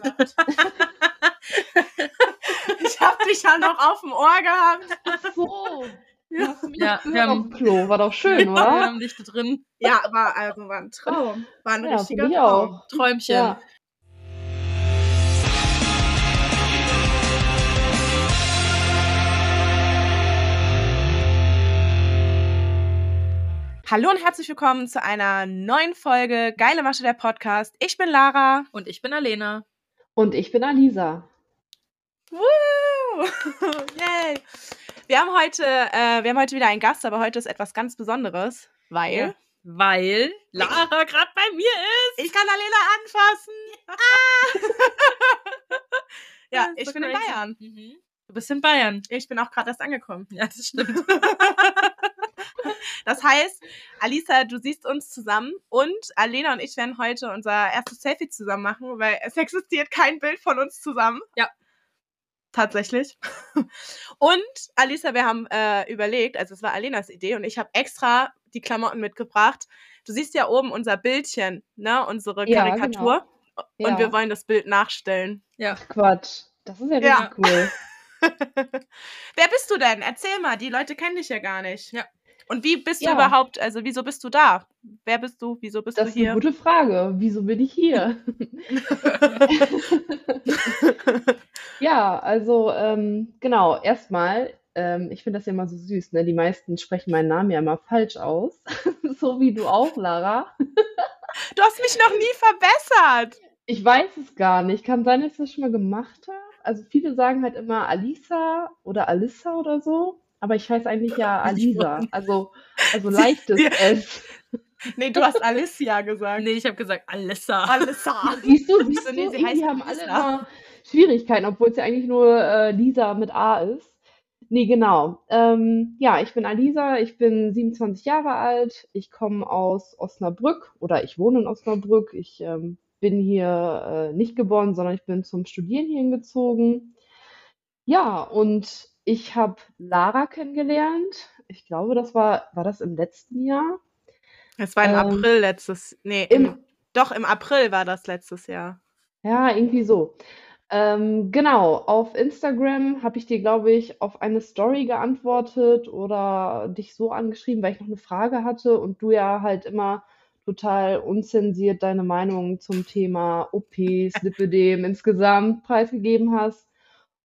Gott. ich habe dich ja noch auf dem Ohr gehabt. Ach so. Ja, ja wir haben, Klo. War doch schön, oder? Wir haben da drin. Ja, war, also, war ein Traum. War ein Ja, richtiger Traum. auch. Träumchen. Ja. Hallo und herzlich willkommen zu einer neuen Folge Geile Masche der Podcast. Ich bin Lara. Und ich bin Alena. Und ich bin Alisa. Woo! Yay! Wir haben heute, äh, wir haben heute wieder einen Gast, aber heute ist etwas ganz Besonderes, weil Ja. Weil Lara gerade bei mir ist. ich kann Alena anfassen. Ah! ja, ich so bin in crazy. Bayern. Mhm. Du bist in Bayern. Ich bin auch gerade erst angekommen. Ja, das stimmt. Das heißt, Alisa, du siehst uns zusammen und Alena und ich werden heute unser erstes Selfie zusammen machen, weil es existiert kein Bild von uns zusammen. Ja. Tatsächlich. Und Alisa, wir haben äh, überlegt, also es war Alenas Idee und ich habe extra die Klamotten mitgebracht. Du siehst ja oben unser Bildchen, ne, unsere Ja, Karikatur. Und Ja. wir wollen das Bild nachstellen. Ja. Quatsch. Das ist ja Ja. richtig cool. Wer bist du denn? Erzähl mal, die Leute kennen dich ja gar nicht. Ja. Und wie bist Ja. du überhaupt, also wieso bist du da? Wer bist du? Wieso bist Das du ist eine hier? gute Frage. Wieso bin ich hier? Ja, also ähm, genau, erstmal, ähm, ich finde das ja immer so süß, ne? Die meisten sprechen meinen Namen ja immer falsch aus. So wie du auch, Lara. Du hast mich noch nie verbessert. Ich weiß es gar nicht. Kann sein, dass ich das schon mal gemacht habe. Also viele sagen halt immer Alisa oder Alissa oder so. Aber ich heiße eigentlich ja Alisa. Also, also leichtes Ja. S. Nee, du hast Alicia gesagt. nee, ich habe gesagt Alissa. Alissa. Siehst du, siehst So, du, nee, sie heißt haben alle immer Schwierigkeiten, obwohl es ja eigentlich nur äh, Lisa mit A ist. Nee, genau. Ähm, ja, ich bin Alisa, ich bin 27 Jahre alt, ich komme aus Osnabrück oder ich wohne in Osnabrück. Ich ähm, bin hier äh, nicht geboren, sondern ich bin zum Studieren hier hingezogen. Ja, und ich habe Lara kennengelernt. Ich glaube, das war, war das im letzten Jahr? Es war im Ähm, April letztes, nee, im- im, doch im April war das letztes Jahr. Ja, irgendwie so. Ähm, genau, auf Instagram habe ich dir, glaube ich, auf eine Story geantwortet oder dich so angeschrieben, weil ich noch eine Frage hatte und du ja halt immer total unzensiert deine Meinung zum Thema OPs, Lipödem insgesamt preisgegeben hast.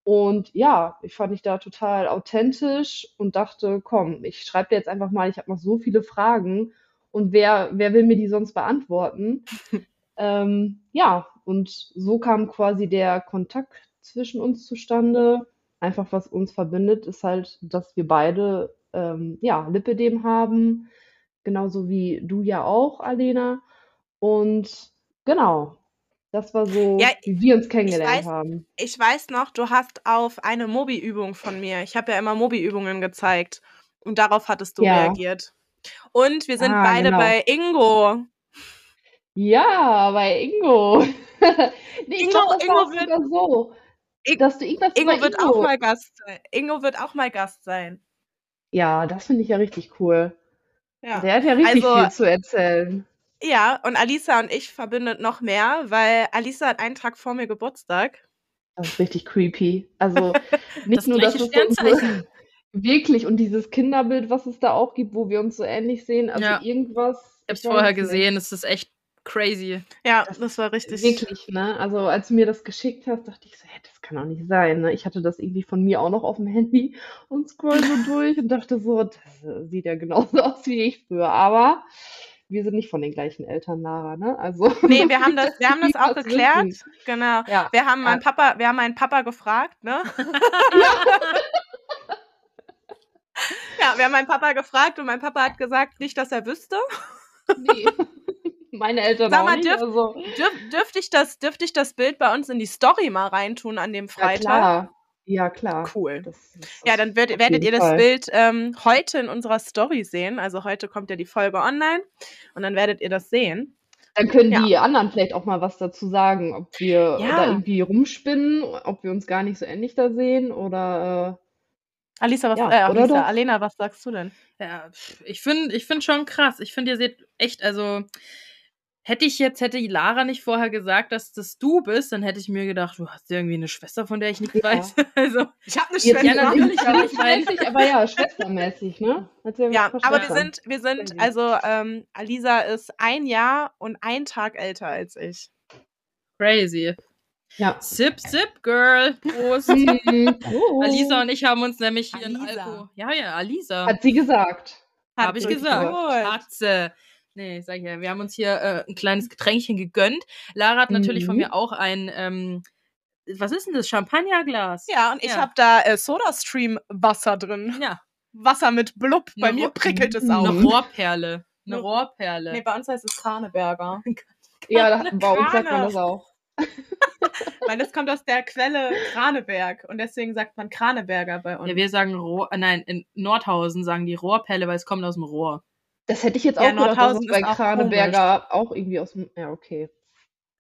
Und ja, ich fand dich da total authentisch und dachte, komm, ich schreibe dir jetzt einfach mal, ich habe noch so viele Fragen und wer, wer will mir die sonst beantworten? Ähm, ja, und so kam quasi der Kontakt zwischen uns zustande. Einfach was uns verbindet, ist halt, dass wir beide ähm, ja, Lipödem haben, genauso wie du ja auch, Alena. Und genau, das war so, Ja, wie wir uns kennengelernt weiß- haben. Ich weiß noch, du hast auf eine Mobi-Übung von mir, ich habe ja immer Mobi-Übungen gezeigt und darauf hattest du Ja. reagiert. Und wir sind Ah, beide genau. bei Ingo. Ja, bei Ingo. Nee, ich Ingo- glaub, Ingo wird- so, dass du Ingo über wird auch mal Gast sein. Ingo wird auch mal Gast sein. Ja, das finde ich ja richtig cool. Ja. Der hat ja richtig Also- viel zu erzählen. Ja, und Alisa und ich verbindet noch mehr, weil Alisa hat einen Tag vor mir Geburtstag. Das ist richtig creepy. Also nicht Das nur, dass gleiche es so Sternzeichen. wirklich und dieses Kinderbild, was es da auch gibt, wo wir uns so ähnlich sehen, also Ja. irgendwas. Ich vorher es nicht. gesehen, es ist echt crazy. Ja, Das das war richtig. Wirklich, ne? Also als du mir das geschickt hast, dachte ich so, das kann doch nicht sein. Ne? Ich hatte das irgendwie von mir auch noch auf dem Handy und scroll so durch und dachte so, das sieht ja genauso aus wie ich früher. Aber wir sind nicht von den gleichen Eltern, Lara, ne? Also Nee, wir haben das, wir haben das auch geklärt. wissen. Genau. Ja. Wir haben meinen Ja. Papa, wir haben meinen Papa gefragt, ne? ja, wir haben meinen Papa gefragt und mein Papa hat gesagt, nicht, dass er wüsste. Nee. Meine Eltern Sag auch mal, nicht. dürf- Also, Dürf, dürfte ich das, dürfte ich das Bild bei uns in die Story mal reintun an dem ja, Freitag? klar. Ja, klar. Cool. Das ist- Ja, dann wird, auf werdet ihr das Fall. Bild ähm, heute in unserer Story sehen. Also heute kommt ja die Folge online und dann werdet ihr das sehen. Dann können Ja. die anderen vielleicht auch mal was dazu sagen, ob wir Ja. da irgendwie rumspinnen, ob wir uns gar nicht so ähnlich da sehen oder Alisa, was, Ja, äh, Alisa? Alena, was sagst du denn? Ja, ich finde ich find schon krass. Ich finde, ihr seht echt, also hätte ich jetzt, hätte Lara nicht vorher gesagt, dass das du bist, dann hätte ich mir gedacht, du hast irgendwie eine Schwester, von der ich nichts Ja. weiß. Also, Ich habe eine Schwester. Ja, natürlich, aber ich mein- mäßig, aber ja, schwestermäßig, ne? Hat sie Ja, was aber wir sind, wir sind, also ähm, Alisa ist ein Jahr und ein Tag älter als ich. crazy. Ja. Sip, sip, girl. Prost. Oh. Alisa und ich haben uns nämlich hier ein Alisa. Alko. Ja, ja, Alisa. Hat sie gesagt. Habe ich sie gesagt. gut. Katze. Nee, sag ich ja. Wir haben uns hier äh, ein kleines Getränkchen gegönnt. Lara hat natürlich von Mhm. mir auch ein, ähm, was ist denn das? Champagnerglas. Ja, und ich Ja. habe da äh, SodaStream-Wasser drin. Ja. Wasser mit Blub. Bei Eine mir prickelt es auch. Eine Rohrperle. Eine Ne- Rohrperle. Nee, bei uns heißt es Kraneberger. Ja, das, bei uns sagt man das auch. Weil das kommt aus der Quelle Kraneberg. Und deswegen sagt man Kraneberger bei uns. Ja, wir sagen Rohr, nein, in Nordhausen sagen die Rohrperle, weil es kommt aus dem Rohr. Das hätte ich jetzt auch Ja, gedacht, dass Nordhausen es bei auch Kraneberger auch irgendwie aus dem. Ja, okay.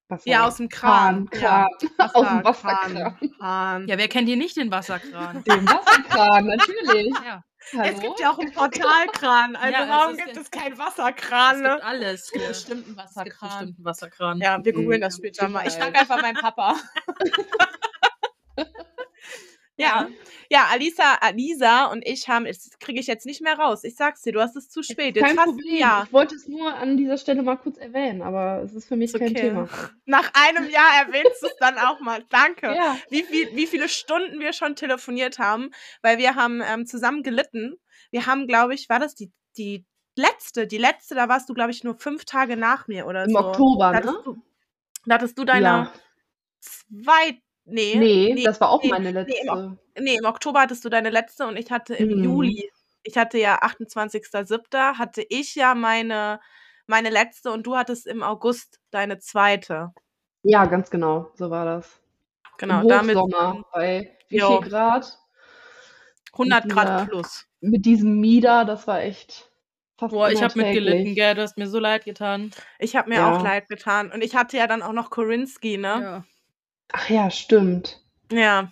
Wasser. Ja, aus dem Kran. Kran. Ja. Aus dem Wasser, Wasserkran. Kran. Kran. Ja, wer kennt hier nicht den Wasserkran? Dem Wasserkran, natürlich. ja, Hallo? Es gibt ja auch einen Portalkran. Also Ja, es warum gibt es keinen es Wasserkran? gibt Ne? alles. Es gibt bestimmt einen Es gibt Wasserkran. bestimmt einen Wasserkran. Ja, wir googeln Mhm. das später mal. Ich frage einfach meinen Papa. ja. ja, Alisa, Alisa und ich haben, das kriege ich jetzt nicht mehr raus. Ich sag's dir, du hast es zu spät. Jetzt Kein Problem. Jahr. Ich wollte es nur an dieser Stelle mal kurz erwähnen, aber es ist für mich Ist kein okay. Thema. Nach einem Jahr erwähnst du es dann auch mal. Danke. Ja. Wie, viel, wie viele Stunden wir schon telefoniert haben, weil wir haben ähm, zusammen gelitten. Wir haben, glaube ich, war das die, die letzte, die letzte, da warst du, glaube ich, nur fünf Tage nach mir oder Im so. Oktober, da ne? hattest, du, da hattest du deine Ja. zwei, nee, Nee, das war auch nee, meine nee, letzte. im Nee, im Oktober hattest du deine letzte und ich hatte im Mhm. Juli. Ich hatte ja 28.07. hatte ich ja meine, meine letzte und du hattest im August deine zweite. Ja, ganz genau. So war das. Genau, Im damit Hochsommer bei wie Jo. viel Grad? 100 mit Grad dieser- plus. Mit diesem Mieder, das war echt fast Boah, ich habe mitgelitten, gell? Du hast mir so leid getan. Ich habe mir Ja. auch leid getan. Und ich hatte ja dann auch noch Korinski, ne? Ja. Ach ja, stimmt. Ja.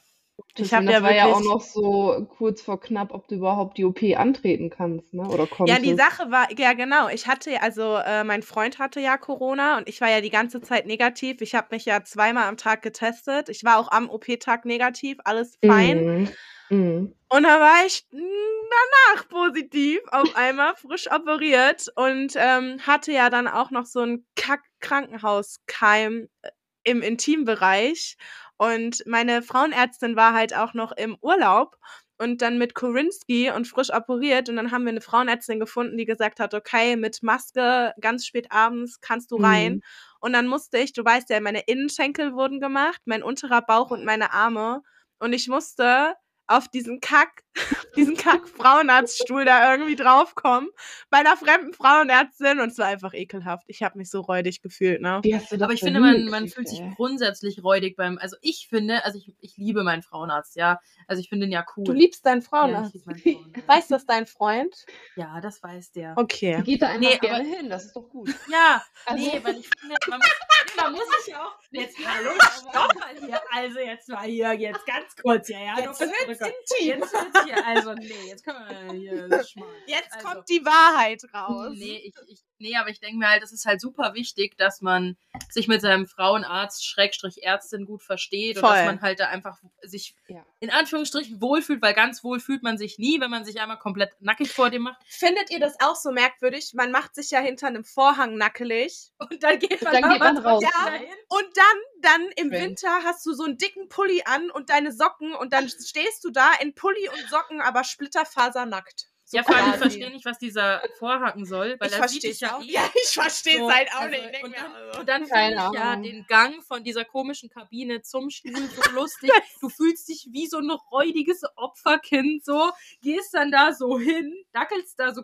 Ich habe ja war ja auch noch so kurz vor knapp, ob du überhaupt die OP antreten kannst, ne? Oder Ja, konntest. die Sache war, ja genau, ich hatte, ja- also äh, mein Freund hatte ja Corona und ich war ja die ganze Zeit negativ. Ich habe mich ja zweimal am Tag getestet. Ich war auch am OP-Tag negativ, alles fein. Mhm. Mhm. Und da war ich mm, danach positiv, auf einmal frisch operiert und ähm, hatte ja dann auch noch so einen Kack-Krankenhauskeim äh, im Intimbereich. Und meine Frauenärztin war halt auch noch im Urlaub und dann mit Korinski und frisch operiert. Und dann haben wir eine Frauenärztin gefunden, die gesagt hat, okay, mit Maske ganz spät abends kannst du rein. Mhm. Und dann musste ich, du weißt ja, meine Innenschenkel wurden gemacht, mein unterer Bauch und meine Arme. Und ich musste auf diesen Kack, diesen Kack-Frauenarztstuhl da irgendwie draufkommen. Bei einer fremden Frauenärztin. Und es war einfach ekelhaft. Ich habe mich so räudig gefühlt, ne? Aber ich finde, man, man fühlt sich grundsätzlich räudig beim. Also ich finde, also ich, ich liebe meinen Frauenarzt, ja. Also ich finde den ja cool. Du liebst deinen ja, ich Frauenarzt. liebe meinen Frauenarzt. Weißt du das dein Freund? Ja, das weiß der. Okay. geht da einfach Nee, gerne aber- hin, das ist doch gut. Ja, Also- nee, weil ich finde, man muss, man muss sich ja auch. Jetzt, hallo, stopp mal hier. Also jetzt mal hier, jetzt ganz kurz hier, ja. Jetzt intim. Jetzt wird's hier, also nee, jetzt können wir hier schmarrn. Jetzt Also- kommt die Wahrheit raus. Nee, ich, ich, nee, aber ich denke mir halt, es ist halt super wichtig, dass man sich mit seinem Frauenarzt, Schrägstrich Ärztin gut versteht und Voll. dass man halt da einfach sich Ja. in Anführungsstrichen wohlfühlt, weil ganz wohl fühlt man sich nie, wenn man sich einmal komplett nackig vor dem macht. Findet ihr das auch so merkwürdig? Man macht sich ja hinter einem Vorhang nackelig. Und dann geht man, Dann geht man raus, ja. Und dann, dann im Strange. Winter hast du so einen dicken Pulli an und deine Socken und dann stehst du da in Pulli und Socken, aber splitterfasernackt. So ja, vor allem, ich verstehe nicht, was dieser Vorhaken soll, weil Ich er sieht verstehe dich es ja auch. eh. Ja, ich verstehe So, es halt auch also, nicht. Und dann, also- und dann finde ich ja den Gang von dieser komischen Kabine zum Stuhl so lustig. Du fühlst dich wie so ein räudiges Opferkind so, gehst dann da so hin, dackelst da so,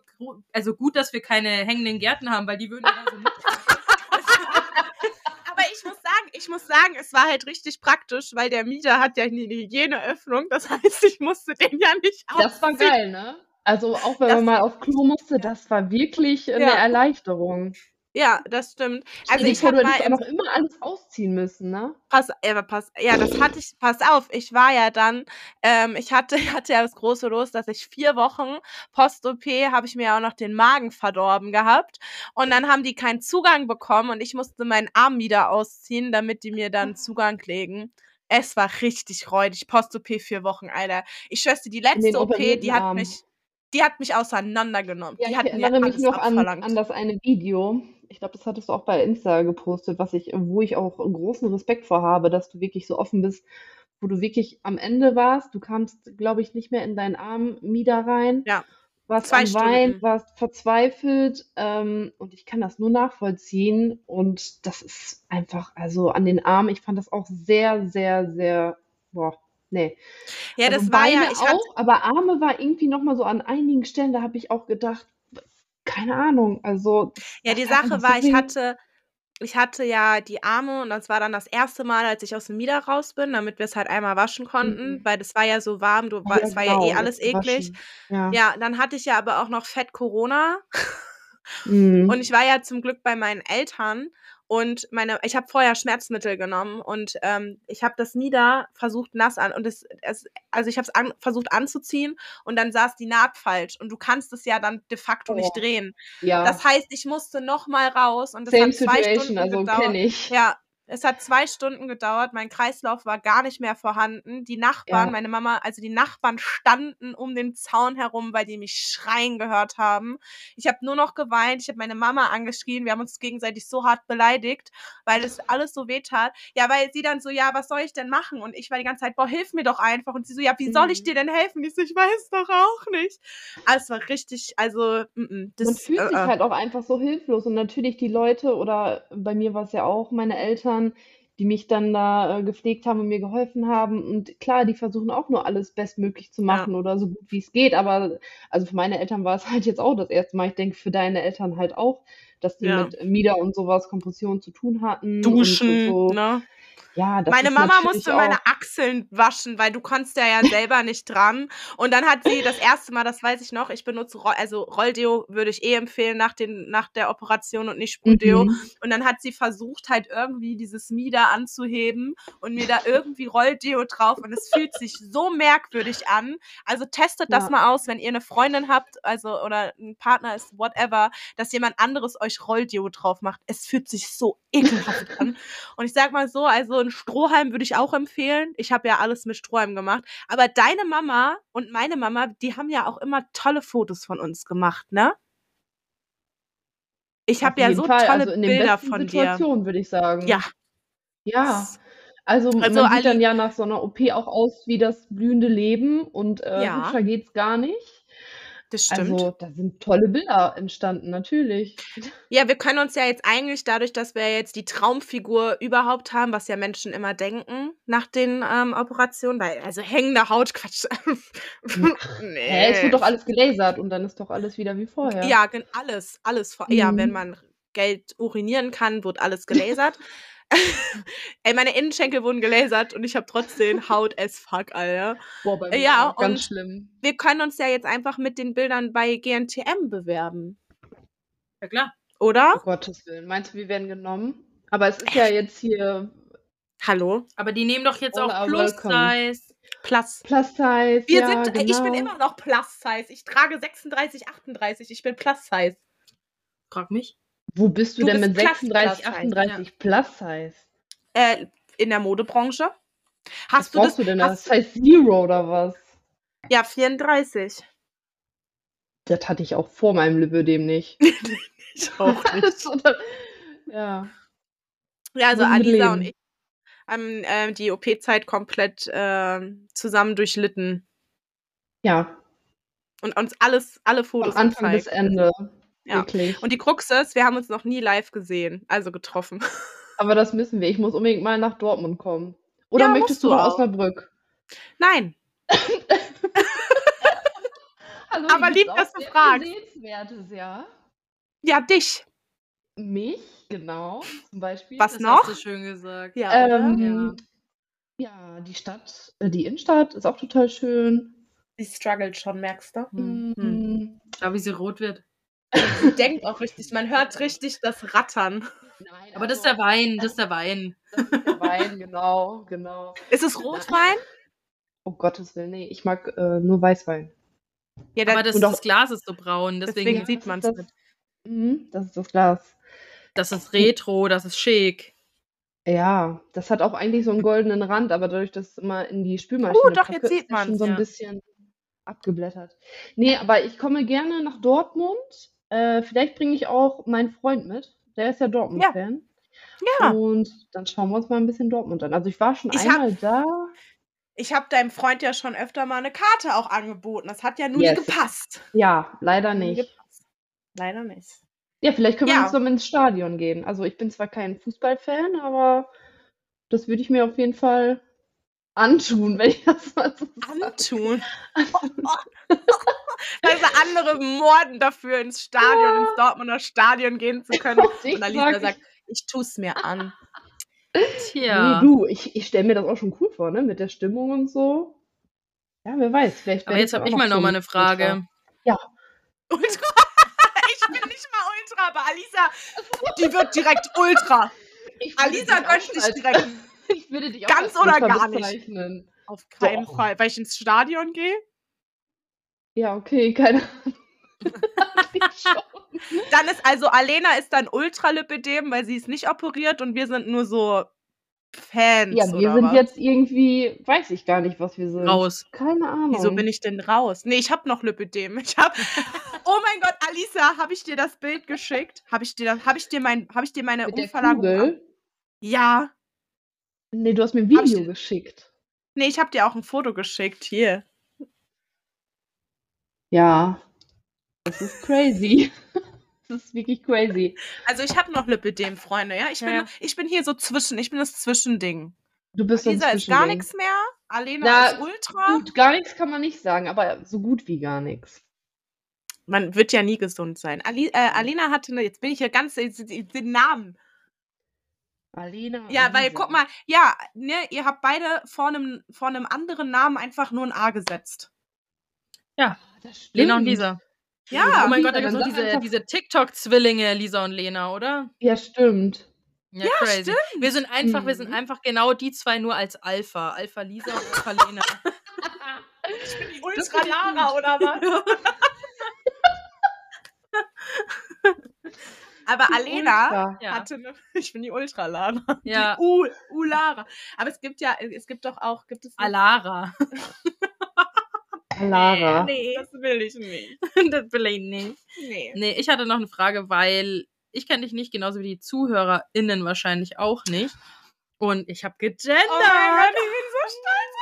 also gut, dass wir keine hängenden Gärten haben, weil die würden da so mit. Ich muss sagen, es war halt richtig praktisch, weil der Mieter hat ja eine Hygieneöffnung. Das heißt, ich musste den ja nicht Das war aufziehen. geil, ne? Also auch wenn Das- man mal auf Klo musste, das war wirklich eine Ja. Erleichterung. Ja, das stimmt. Also ich habe mal im immer alles ausziehen müssen, ne? Pass ja, pass ja, das hatte ich pass auf, ich war ja dann ähm, ich hatte hatte ja das große Los, dass ich 4 Wochen Post-OP habe ich mir ja auch noch den Magen verdorben gehabt und dann haben die keinen Zugang bekommen und ich musste meinen Arm wieder ausziehen, damit die mir dann Zugang legen. Es war richtig räudig. Post-OP 4 Wochen, Alter. Ich schwöre die letzte OP, die hat Arm. mich die hat mich auseinandergenommen. Ja, Die ich hat mir erinnere mich alles noch an, an das eine Video. Ich glaube, das hattest du auch bei Insta gepostet, was ich, wo ich auch großen Respekt vor habe, dass du wirklich so offen bist, wo du wirklich am Ende warst. Du kamst, glaube ich, nicht mehr in deinen Arm wieder rein. Ja. Warst 2 am Stunden. warst verzweifelt. Ähm, und ich kann das nur nachvollziehen. Und das ist einfach, also an den Armen, ich fand das auch sehr, sehr, sehr, boah, nee. Ja, Also das war ja Beine ich auch, aber Arme war irgendwie noch mal so an einigen Stellen, da habe ich auch gedacht, keine Ahnung, also Ja, die Sache war, ich hatte ich hatte ja die Arme und das war dann das erste Mal, als ich aus dem Mieder raus bin, damit wir's halt einmal waschen konnten, Mhm. weil das war ja so warm, du war ja, es war ja eh genau, alles eklig. Ja. Ja, dann hatte ich ja aber auch noch Fett Corona. Mhm. Und ich war ja zum Glück bei meinen Eltern und meine ich habe vorher Schmerzmittel genommen und, ähm, ich habe das Mieder versucht nass an und es es also ich habe es an versucht anzuziehen und dann saß die Naht falsch und du kannst es ja dann de facto nicht Oh, drehen. ja. Das heißt, ich musste noch mal raus und es Same hat 2 situation, Stunden also gedauert. ich. Ja, es hat 2 Stunden gedauert, mein Kreislauf war gar nicht mehr vorhanden. Die Nachbarn Ja. meine Mama also die Nachbarn standen um den Zaun herum, weil die mich schreien gehört haben. Ich habe nur noch geweint, ich habe meine Mama angeschrien, wir haben uns gegenseitig so hart beleidigt, weil es alles so wehtat. Ja, weil sie dann so: „Ja, was soll ich denn machen?“ Und ich war die ganze Zeit: „Boah, hilf mir doch einfach.“ Und sie so: „Ja, wie soll ich Mhm. dir denn helfen?“ Ich so: „Ich weiß doch auch nicht.“ Ah, es war richtig also, mm, mm, Man das fühlt äh, sich äh. halt auch einfach so hilflos und natürlich die Leute oder bei mir war's ja auch meine Eltern, die mich dann da, äh, gepflegt haben und mir geholfen haben und klar, die versuchen auch nur alles bestmöglich zu Ja. machen oder so gut wie's geht, aber also für meine Eltern war es halt jetzt auch das erste Mal. Ich denke, für deine Eltern halt auch, dass die Ja. mit Mieder und so was, Kompression zu tun hatten und Duschen, so. ne? Ja, das Meine ist Mama musste meine auch Achseln waschen, weil du konntest ja ja selber nicht dran. Und dann hat sie das erste Mal, das weiß ich noch, ich benutze Roll also Rolldeo würde ich eh empfehlen nach den nach der Operation und nicht Sprühdeo. Mhm. Und dann hat sie versucht, halt irgendwie dieses Mieder anzuheben und mir da irgendwie Rolldeo drauf und es fühlt sich so merkwürdig an. Also testet das Ja. mal aus, wenn ihr 'ne Freundin habt, also oder 'n Partner ist, whatever, dass jemand anderes euch Rolldeo drauf macht. Es fühlt sich so ekelhaft an. Und ich sage mal so, also 'n Strohhalm würde ich auch empfehlen. Ich habe ja alles mit Strohhalm gemacht. Aber deine Mama und meine Mama, die haben ja auch immer tolle Fotos von uns gemacht, ne? Ich habe ja so Fall, tolle also in den Bilder von dir. Situationen, würde ich Ja. sagen. Ja, S also Also man sieht dann ja nach so 'ner OP auch aus wie das blühende Leben und, äh, Ja. hübscher geht's gar nicht. Das stimmt. Also, da sind tolle Bilder entstanden, natürlich. Ja, wir können uns ja jetzt eigentlich dadurch, dass wir jetzt die Traumfigur überhaupt haben, was ja Menschen immer denken nach den, ähm, Operationen, weil also hängende Haut, Quatsch. Hm, hä, es wird doch alles gelasert und dann ist doch alles wieder wie vorher. Ja, alles, alles vor ja, wenn Mhm. man Geld urinieren kann, wird alles gelasert. Ey, meine Innenschenkel wurden gelasert und ich habe trotzdem Haut as fuck, Alter. Boah, bei mir Ja, auch, ganz schlimm. wir können uns ja jetzt einfach mit den Bildern bei GNTM bewerben. Ja klar. Um Oder? Gottes Willen. Meinst du, wir werden genommen? Aber es ist ja jetzt hier Hallo? Aber die nehmen doch jetzt All auch Plus welcome. Size. Plus. Plus Size, Wir ja, sind ich bin genau. immer noch Plus Size. Ich trage 36, 38. Ich bin Plus Size. Frag mich. Wo bist du Du denn bist mit Plus 36, Plus Size, ja. 38 Plus Size? Äh, in der Modebranche. Was Hast du das brauchst du denn da? Size Zero oder was? Ja, 34. Das hatte ich auch vor meinem Lipödem nicht. Ich auch nicht. Ja. Ja, also Alisa und ich haben, ähm, die OP-Zeit komplett, ähm, zusammen durchlitten. Ja. Und uns alles alle Von Fotos Anfang bis gezeigt. Ende. Ja. Wirklich. Und die Krux ist, wir haben uns noch nie live gesehen, also getroffen. Aber das müssen wir. Ich muss unbedingt mal nach Dortmund kommen. Oder Ja, möchtest du nach auch. Osnabrück? Nein. Hallo, Aber lieb, dass du fragst. Sehenswertes, ja. Ja, dich. Mich, genau, zum Beispiel. Was Das noch? hast du schön gesagt. Ja? Ähm, ja, die Stadt, äh, die Innenstadt ist auch total schön. Sie struggelt schon, merkst du? Hm. Hm. Mm, Schau, wie sie rot wird. Sie denkt auch richtig, man hört richtig das Rattern. Nein, Aber das ist also, der Wein, das ist der Wein. das ist der Wein, genau, genau. Ist es Rotwein? Oh Gottes Willen, nee, ich mag äh, nur Weißwein. Ja, Aber das, das Glas ist so braun, deswegen deswegen, sieht man es das- nicht. Mhm, das ist das Glas. das ist retro, das ist schick. Ja, das hat auch eigentlich so einen goldenen Rand, aber dadurch, dass es immer in die Spülmaschine Uh, doch, jetzt sieht ist das schon man's, so ein ja. bisschen abgeblättert. Nee, aber ich komme gerne nach Dortmund. Äh, vielleicht bringe ich auch meinen Freund mit. Der ist ja Dortmund-Fan. Ja, Und dann schauen wir uns mal ein bisschen Dortmund an. Also ich war schon Ich hab- einmal da. ich habe deinem Freund ja schon öfter mal eine Karte auch angeboten. Das hat ja nur Yes. nie gepasst. Ja, leider nicht. Leider nicht. Ja, vielleicht können wir Ja. uns zusammen ins Stadion gehen. Also ich bin zwar kein Fußballfan, aber das würde ich mir auf jeden Fall antun, wenn ich das mal so sage. Antun. Also andere morden dafür, ins Stadion, ins Dortmunder Stadion gehen zu können. Ich Und Alisa sag- sagt, ich tue es mir an. Tja. Nee, du, ich, ich stelle mir das auch schon cool vor, ne? Mit der Stimmung und so. Ja, wer weiß. Vielleicht Aber jetzt habe ich mal noch mal ein eine Frage. Ultra. Ich bin nicht mal Ultra, aber Alisa, die wird direkt Ultra. Alisa gönnt als- direkt. Ich würde dich auch Ganz oder gar nicht? Auf keinen Doch. Fall. Weil ich ins Stadion gehe? Ja, okay, keine Ahnung. Dann ist also Alena ist dann Ultralipidem, weil sie ist nicht operiert und wir sind nur so Fans. ja, wir sind was? jetzt irgendwie, weiß ich gar nicht, was wir sind. Raus. Keine Ahnung. Wieso bin ich denn raus? Nee, ich habe noch Lipidem. Ich habe Oh mein Gott, Alisa, habe ich dir das Bild geschickt? Habe ich dir das habe ich dir mein habe ich dir meine mit Kugel? Ja. Nee, du hast mir ein Hab ich Video dir- geschickt. Nee, ich habe dir auch ein Foto geschickt hier. Ja. Das ist crazy. das ist wirklich crazy. Also, ich habe noch Lipidem, Freunde, ja? Ich bin Ja. ich bin hier so zwischen, ich bin das Zwischending. Du bist so ein Alisa ist gar Zwischending. nichts mehr, Alena Na, ist Ultra. Gut, gar nichts kann man nicht sagen, aber so gut wie gar nichts. Man wird ja nie gesund sein. Ali, äh, Alena hatte eine, jetzt bin ich ja ganz den Namen. Alena. Ja, weil guck mal, ja, ne, ihr habt beide vor einem vor einem anderen Namen einfach nur ein A gesetzt. Das stimmt. Lena und Lisa. Ja, oh mein Lisa, Gott, da gibt es diese, einfach- diese TikTok-Zwillinge, Lisa und Lena, oder? Ja, stimmt. Ja, crazy. stimmt. Wir sind einfach, wir sind Mhm. einfach genau die zwei nur als Alpha. Alpha Lisa und Alpha Lena. Ich bin die Ultra Lara oder was? Aber Alena Ultra. Hatte eine, ich bin die Ultra Lara. Ja. Die U, U Lara. Aber es gibt ja, es gibt doch auch, gibt es Alara. Lara. Nee, das will ich nicht. das will ich nicht. Nee. Nee, ich hatte noch eine Frage, weil ich kenne dich nicht, genauso wie die ZuhörerInnen wahrscheinlich auch nicht. Und ich habe gegendert. Oh mein Gott, ich bin so stolz.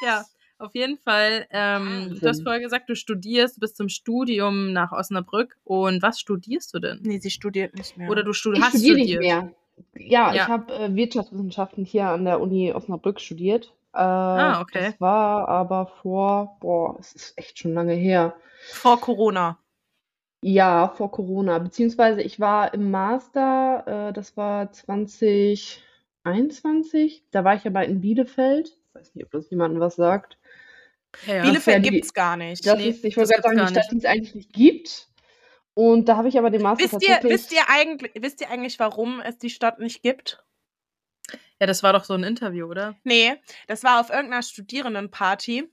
Ja, auf jeden Fall. Ähm, du hast vorher gesagt, du studierst bis zum Studium nach Osnabrück. Und was studierst du denn? Nee, sie studiert nicht mehr. Oder du studi Ich hast studiere studiert? nicht mehr. Ja, Ja. ich habe äh, Wirtschaftswissenschaften hier an der Uni Osnabrück studiert. Äh, Ah, okay. Das war aber vor, boah, es ist echt schon lange her. vor Corona. Ja, vor Corona. Beziehungsweise ich war im Master, äh, das war 2021. Da war ich aber in Bielefeld. Ich weiß nicht, ob das jemandem was sagt. Ja, ja. Bielefeld die- gibt's gar nicht. Das Nee, ist, ich wollte gerade sagen, die Stadt, die es eigentlich nicht gibt. Und da habe ich aber den Master Wisst ihr, wisst ihr eigentlich, wisst ihr eigentlich, warum es die Stadt nicht gibt? ja, das war doch so ein Interview, oder? Nee, das war auf irgendeiner Studierendenparty.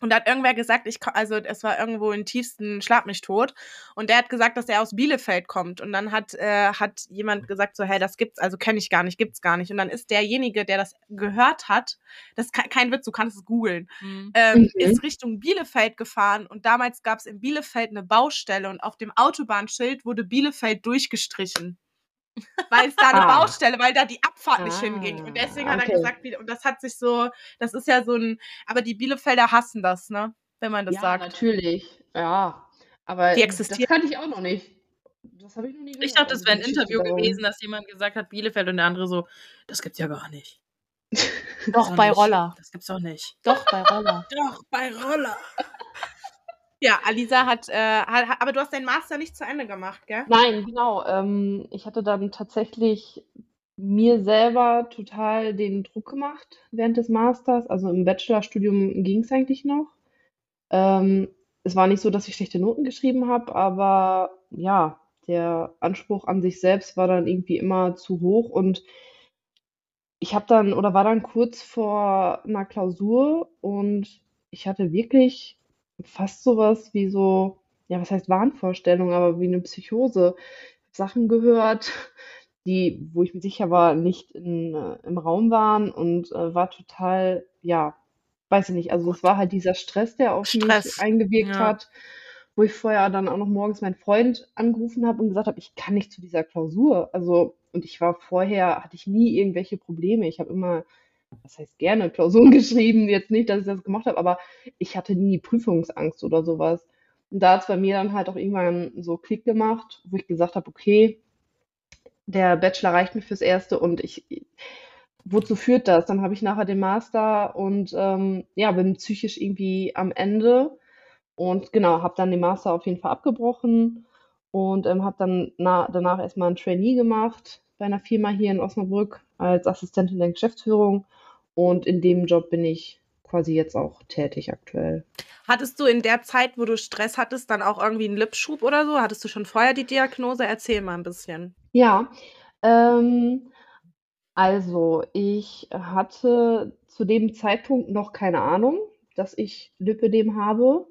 Und da hat irgendwer gesagt, ich, also es war irgendwo im tiefsten Schlag mich tot. Und der hat gesagt, dass er aus Bielefeld kommt. Und dann hat, äh, hat jemand gesagt, so, hey, das gibt's, also kenne ich gar nicht, gibt's gar nicht. Und dann ist derjenige, der das gehört hat, das ist ke- kein Witz, du kannst es googeln, Mhm. ähm, Mhm. ist Richtung Bielefeld gefahren. Und damals gab es in Bielefeld eine Baustelle und auf dem Autobahnschild wurde Bielefeld durchgestrichen. Weil es da eine Ah. Baustelle, weil da die Abfahrt nicht Ah, hinging. Und deswegen hat er okay. gesagt, wie- und das hat sich so, das ist ja so ein, aber die Bielefelder hassen das, ne? Wenn man das ja, sagt. natürlich. Ja. Aber Die das existieren. kannte ich auch noch nicht. Das habe ich noch nie gehört. Ich dachte, das also wäre ein Interview gewesen, dass jemand gesagt hat, Bielefeld und der andere so, das gibt's ja gar nicht. Doch, Doch bei nicht. Roller. Das gibt's doch nicht. Doch, bei Roller. Doch, bei Roller. Ja, Alisa hat, äh, hat, aber du hast deinen Master nicht zu Ende gemacht, gell? Nein, genau. Ähm, ich hatte dann tatsächlich mir selber total den Druck gemacht während des Masters. Also im Bachelorstudium ging es eigentlich noch. Ähm, es war nicht so, dass ich schlechte Noten geschrieben habe, aber ja, der Anspruch an sich selbst war dann irgendwie immer zu hoch und ich habe dann oder war dann kurz vor einer Klausur und ich hatte wirklich fast sowas wie so, ja, was heißt Wahnvorstellung, aber wie eine Psychose. Ich habe Sachen gehört, die, wo ich mir sicher war, nicht in, äh, im Raum waren und äh, war total, ja, weiß ich nicht, also es war halt dieser Stress, der auf Stress, mich eingewirkt ja. hat, wo ich vorher dann auch noch morgens meinen Freund angerufen habe und gesagt habe, ich kann nicht zu dieser Klausur. Also, und ich war vorher, hatte ich nie irgendwelche Probleme. Ich habe immer, was heißt gerne, Klausuren geschrieben. Jetzt nicht, dass ich das gemacht habe, aber ich hatte nie Prüfungsangst oder sowas. Und da hat es bei mir dann halt auch irgendwann so Klick gemacht, wo ich gesagt habe, okay, der Bachelor reicht mir fürs Erste und ich, wozu führt das? Dann habe ich nachher den Master und ähm, ja, bin psychisch irgendwie am Ende und genau, habe dann den Master auf jeden Fall abgebrochen und ähm, habe dann na, danach erstmal ein Trainee gemacht bei einer Firma hier in Osnabrück als Assistentin der Geschäftsführung. Und in dem Job bin ich quasi jetzt auch tätig aktuell. Hattest du in der Zeit, wo du Stress hattest, dann auch irgendwie einen Lipschub oder so? Hattest du schon vorher die Diagnose? Erzähl mal ein bisschen. Ja, ähm, also ich hatte zu dem Zeitpunkt noch keine Ahnung, dass ich Lipödem habe.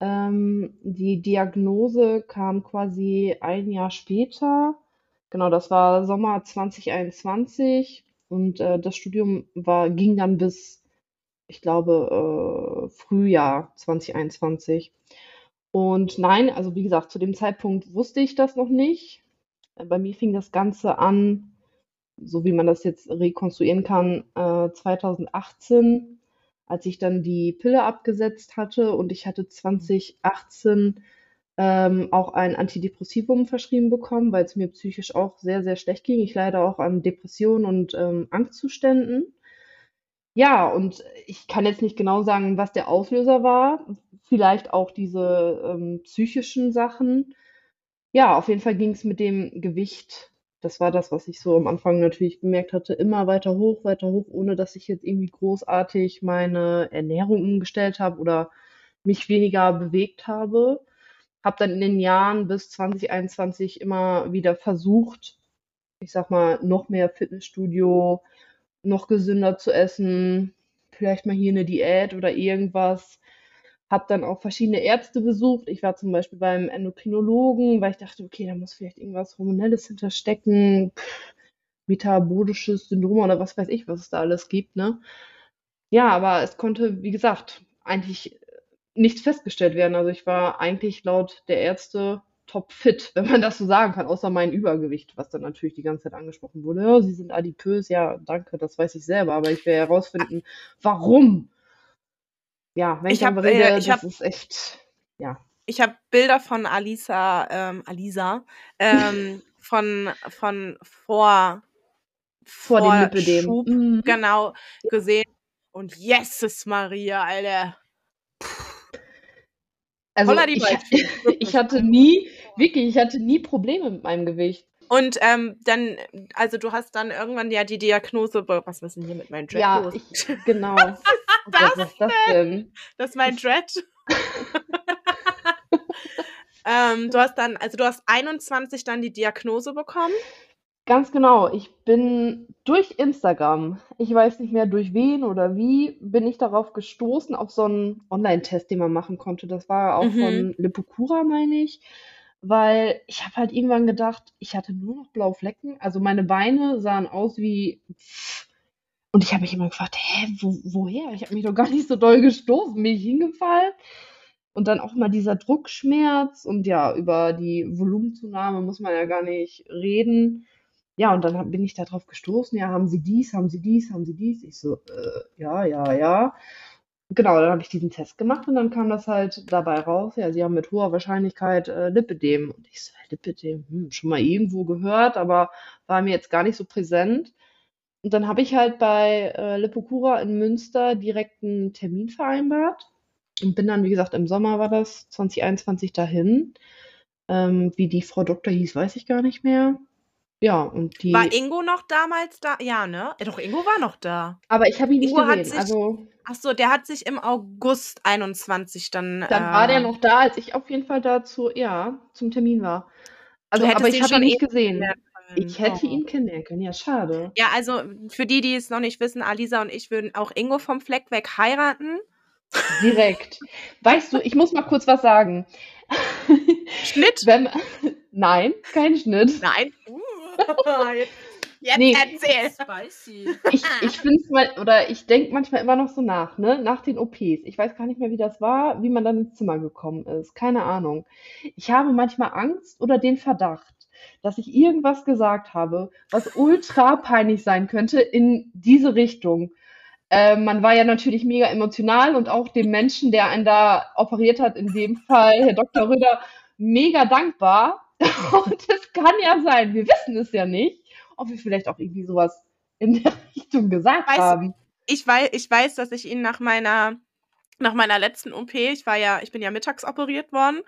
Ähm, die Diagnose kam quasi ein Jahr später. Genau, das war Sommer 2021 und äh, das Studium war, ging dann bis, ich glaube, äh, Frühjahr 2021. Und nein, also wie gesagt, zu dem Zeitpunkt wusste ich das noch nicht. Äh, Bei mir fing das Ganze an, so wie man das jetzt rekonstruieren kann, äh, 2018 als ich dann die Pille abgesetzt hatte und ich hatte 2018 ähm, auch ein Antidepressivum verschrieben bekommen, weil es mir psychisch auch sehr, sehr schlecht ging. Ich leide auch an Depressionen und ähm, Angstzuständen. Ja, und ich kann jetzt nicht genau sagen, was der Auslöser war. Vielleicht auch diese ähm, psychischen Sachen. Ja, auf jeden Fall ging es mit dem Gewicht das war das, was ich so am Anfang natürlich bemerkt hatte, immer weiter hoch, weiter hoch, ohne dass ich jetzt irgendwie großartig meine Ernährung umgestellt habe oder mich weniger bewegt habe. Habe dann in den Jahren bis 2021 immer wieder versucht, ich sag mal, noch mehr Fitnessstudio, noch gesünder zu essen, vielleicht mal hier eine Diät oder irgendwas habe dann auch verschiedene Ärzte besucht. Ich war zum Beispiel beim Endokrinologen, weil ich dachte, okay, da muss vielleicht irgendwas Hormonelles hinterstecken, metabolisches Syndrom oder was weiß ich, was es da alles gibt, ne? Ja, aber es konnte, wie gesagt, eigentlich nichts festgestellt werden. Also ich war eigentlich laut der Ärzte top fit, wenn man das so sagen kann, außer mein Übergewicht, was dann natürlich die ganze Zeit angesprochen wurde. Ja, sie sind adipös, ja, danke, das weiß ich selber, aber ich will herausfinden, warum ja, wenn ich, Ich habe darüber rede, äh, ich das hab, ist echt, ja, ich hab Bilder von Alisa, ähm, Alisa, ähm, von, von vor, vor dem vor Lipödem. Schub, Mhm. genau, gesehen. Und Jesus Maria, Alter. Also ich, ich hatte nie, wirklich, ich hatte nie Probleme mit meinem Gewicht. Und ähm, dann, also du hast dann irgendwann ja die Diagnose, was ist denn hier mit meinem Dread Ja, los? ich, genau. Oh Gott, Das was ist das denn? Das ist mein Dread. ähm, du hast dann, also du hast 21 dann die Diagnose bekommen. Ganz genau. Ich bin durch Instagram, ich weiß nicht mehr durch wen oder wie, bin ich darauf gestoßen, auf so einen Online-Test, den man machen konnte. Das war auch Mhm. von Lipokura, meine ich. Weil ich habe halt irgendwann gedacht, ich hatte nur noch blaue Flecken. Also meine Beine sahen aus wie. Und ich habe mich immer gefragt, hä, wo, woher? Ich habe mich doch gar nicht so doll gestoßen, bin ich hingefallen. Und dann auch mal dieser Druckschmerz und ja, über die Volumenzunahme muss man ja gar nicht reden. Ja, und dann bin ich da drauf gestoßen, ja, haben Sie dies, haben Sie dies, haben Sie dies? Ich so, äh, ja, ja, ja. Genau, dann habe ich diesen Test gemacht und dann kam das halt dabei raus, ja, Sie haben mit hoher Wahrscheinlichkeit äh, Lipödem. Und ich so, Lipödem, hm, schon mal irgendwo gehört, aber war mir jetzt gar nicht so präsent. Und dann habe ich halt bei äh, Lipokura in Münster direkt einen Termin vereinbart und bin dann, wie gesagt, im Sommer war das, 2021 dahin. Ähm, wie die Frau Doktor hieß, weiß ich gar nicht mehr. Ja, und die. War Ingo noch damals da? Ja, ne? Ja, doch, Ingo war noch da. Aber ich habe ihn nicht Ingo hat gesehen. sich- Also, Ach so, der hat sich im August 21 dann. dann war der äh, noch da, als ich auf jeden Fall dazu, ja, zum Termin war. Also, aber ich ihn habe ihn nicht eh gesehen. Ich hätte Oh. ihn kennenlernen können. Ja, schade. Ja, also für die, die es noch nicht wissen, Alisa und ich würden auch Ingo vom Fleck weg heiraten. Direkt. Weißt du, ich muss mal kurz was sagen. Schnitt? Wenn, nein, kein Schnitt. Nein. Uh, jetzt Nee. erzähl. Spicy. Ich, ich finde es mal, oder ich denke manchmal immer noch so nach, ne? Nach den OPs. Ich weiß gar nicht mehr, wie das war, wie man dann ins Zimmer gekommen ist. Keine Ahnung. Ich habe manchmal Angst oder den Verdacht, dass ich irgendwas gesagt habe, was ultra peinlich sein könnte in diese Richtung. Äh, man war ja natürlich mega emotional und auch dem Menschen, der einen da operiert hat, in dem Fall Herr Dr. Röder, mega dankbar. Und es kann ja sein, wir wissen es ja nicht, ob wir vielleicht auch irgendwie sowas in der Richtung gesagt Weißt haben. Ich weiß, ich weiß, dass ich ihn nach meiner, nach meiner letzten OP, ich war ja, ich bin ja mittags operiert worden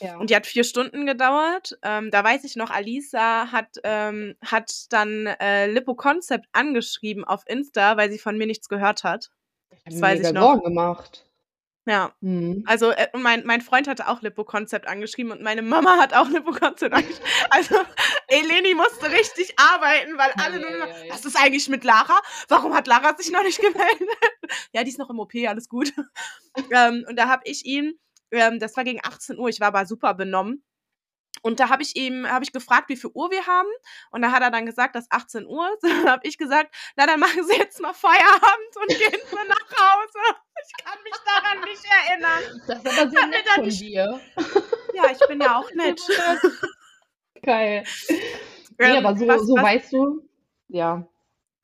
Ja. und die hat vier Stunden gedauert. Ähm, da weiß ich noch, Alisa hat, ähm, hat dann äh, Lippo Concept angeschrieben auf Insta, weil sie von mir nichts gehört hat. ich das habe mir weiß ich noch. Sorgen gemacht. Ja. Hm. Also äh, mein, mein Freund hatte auch Lippo Concept angeschrieben und meine Mama hat auch Lippo Concept angeschrieben. Also Eleni musste richtig arbeiten, weil alle nur immer, Eieiei. was ist eigentlich mit Lara? Warum hat Lara sich noch nicht gemeldet? ja, die ist noch im OP, alles gut. ähm, und da habe ich ihn, ähm, das war gegen 18 Uhr, ich war aber super benommen. Und da habe ich ihm, habe ich gefragt, wie viel Uhr wir haben. Und da hat er dann gesagt, dass 18 Uhr ist. Dann habe ich gesagt, na dann machen Sie jetzt mal Feierabend und gehen Sie nach Hause. Ich kann mich daran nicht erinnern. Das ist aber sehr nett von nicht- dir. Ja, ich bin ja auch nett. Geil. Nee, Ähm, aber so, was, so was, weißt du, ja.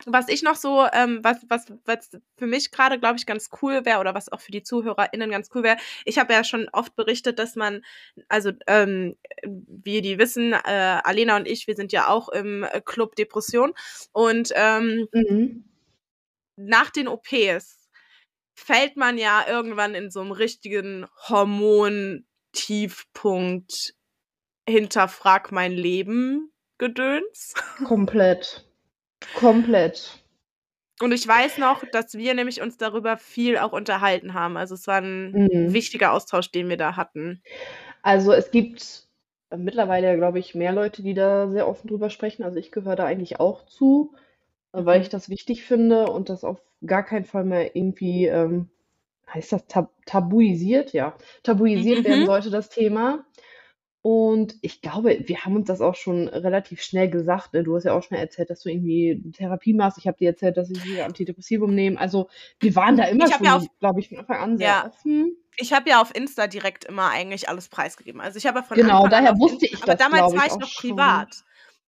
Was ich noch so, ähm, was, was, was für mich gerade, glaube ich, ganz cool wäre oder was auch für die ZuhörerInnen ganz cool wäre, ich habe ja schon oft berichtet, dass man, also ähm, wie die wissen, äh, Alena und ich, wir sind ja auch im äh, Club Depression und ähm, Mhm. nach den OPs fällt man ja irgendwann in so einem richtigen Hormon-Tiefpunkt hinterfrag mein Leben Gedöns. Komplett. Komplett. Und ich weiß noch, dass wir nämlich uns darüber viel auch unterhalten haben. Also es war ein Mhm. wichtiger Austausch, den wir da hatten. Also es gibt äh, mittlerweile, glaube ich, mehr Leute, die da sehr offen drüber sprechen. Also ich gehöre da eigentlich auch zu, äh, weil Mhm. ich das wichtig finde und das auf gar keinen Fall mehr irgendwie, ähm, heißt das tab tabuisiert? Ja, tabuisiert werden Mhm. sollte, das Thema. Und ich glaube, wir haben uns das auch schon relativ schnell gesagt. Ne? Du hast ja auch schon erzählt, dass du irgendwie Therapie machst. Ich habe dir erzählt, dass ich hier Antidepressivum nehme. Also wir waren da immer Ich habe ja schon, auf, glaube ich, von Anfang an sehr ja, offen. ich habe ja auf Insta direkt immer eigentlich alles preisgegeben. Also ich habe ja von Genau, Anfang an daher auf wusste Insta, ich aber das, damals glaube war ich, noch schon. privat.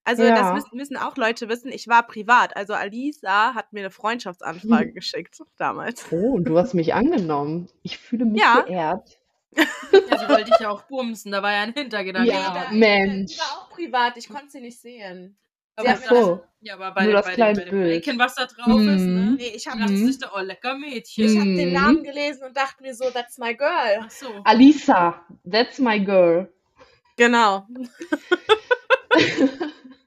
Also das Ja. müssen, müssen auch Leute wissen, ich war privat. Also Alisa hat mir eine Freundschaftsanfrage Mhm. geschickt damals. Oh, und du hast mich angenommen. Ich fühle mich Ja, geehrt. Ja, sie wollte dich ja auch bumsen, da war ja ein Hintergedanke Ja, da, die Mensch. war auch privat. Ich konnte sie nicht sehen. Sie Aber mir das, so, ja, aber bei nur das bei kleine bei dem Bild. Icon, was da drauf ist, ne? Mhm. nee, ich habe Dachte sich da, oh, lecker ich Mädchen. hab den Namen Mhm. gelesen und dachte mir so, that's my girl. Ach so. Alisa, that's my girl. Genau.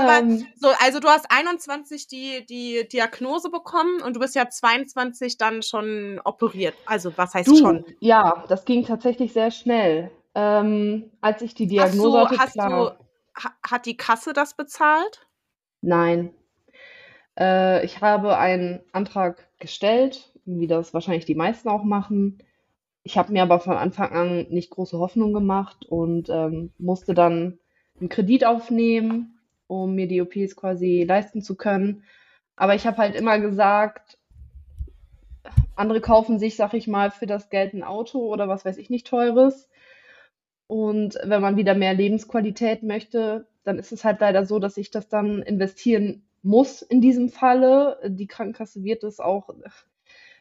Aber Ähm, so, also du hast 21 die, die Diagnose bekommen und du bist ja 22 dann schon operiert. Also was heißt du, schon? ja, das ging tatsächlich sehr schnell. Ähm, als ich die Diagnose du, hatte, hast du, klar, ha, hat die Kasse das bezahlt? nein. Äh, ich habe einen Antrag gestellt, wie das wahrscheinlich die meisten auch machen. Ich habe mir aber von Anfang an nicht große Hoffnung gemacht und ähm, musste dann einen Kredit aufnehmen, um mir die OPs quasi leisten zu können. Aber ich habe halt immer gesagt, andere kaufen sich, sag ich mal, für das Geld ein Auto oder was weiß ich nicht teures. Und wenn man wieder mehr Lebensqualität möchte, dann ist es halt leider so, dass ich das dann investieren muss in diesem Falle. Die Krankenkasse wird es auch,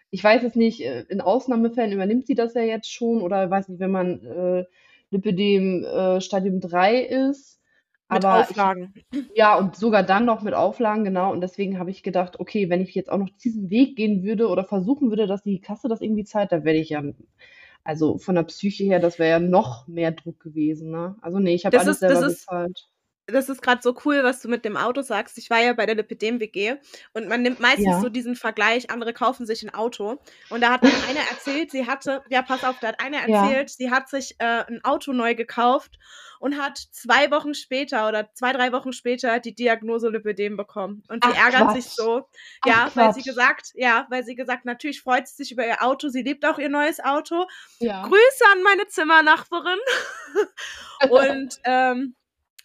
ich weiß es nicht, äh, in Ausnahmefällen übernimmt sie das ja jetzt schon oder weiß nicht, wenn man äh, Lipidem äh, Stadium 3 ist. Mit Aber ich, Auflagen. ja, und sogar dann noch mit Auflagen, genau. Und deswegen habe ich gedacht, okay, wenn ich jetzt auch noch diesen Weg gehen würde oder versuchen würde, dass die Kasse das irgendwie zahlt, dann werde ich ja, also von der Psyche her, das wäre ja noch mehr Druck gewesen, ne? Also nee, ich habe alles ist, das selber ist, bezahlt. Das ist gerade so cool, was du mit dem Auto sagst. Ich war ja bei der Lipidem-WG und man nimmt meistens Ja. so diesen Vergleich, andere kaufen sich ein Auto. Und da hat dann eine erzählt, sie hatte, ja, pass auf, da hat eine Ja. erzählt, sie hat sich äh, ein Auto neu gekauft und hat zwei Wochen später oder zwei, drei Wochen später die Diagnose Lipidem bekommen. Und sie Ach, ärgert sich Quatsch. so. Ach, Ja, weil sie Quatsch. gesagt, ja, weil sie gesagt, natürlich freut sie sich über ihr Auto, sie liebt auch ihr neues Auto. Ja. Grüße an meine Zimmernachbarin. und ähm,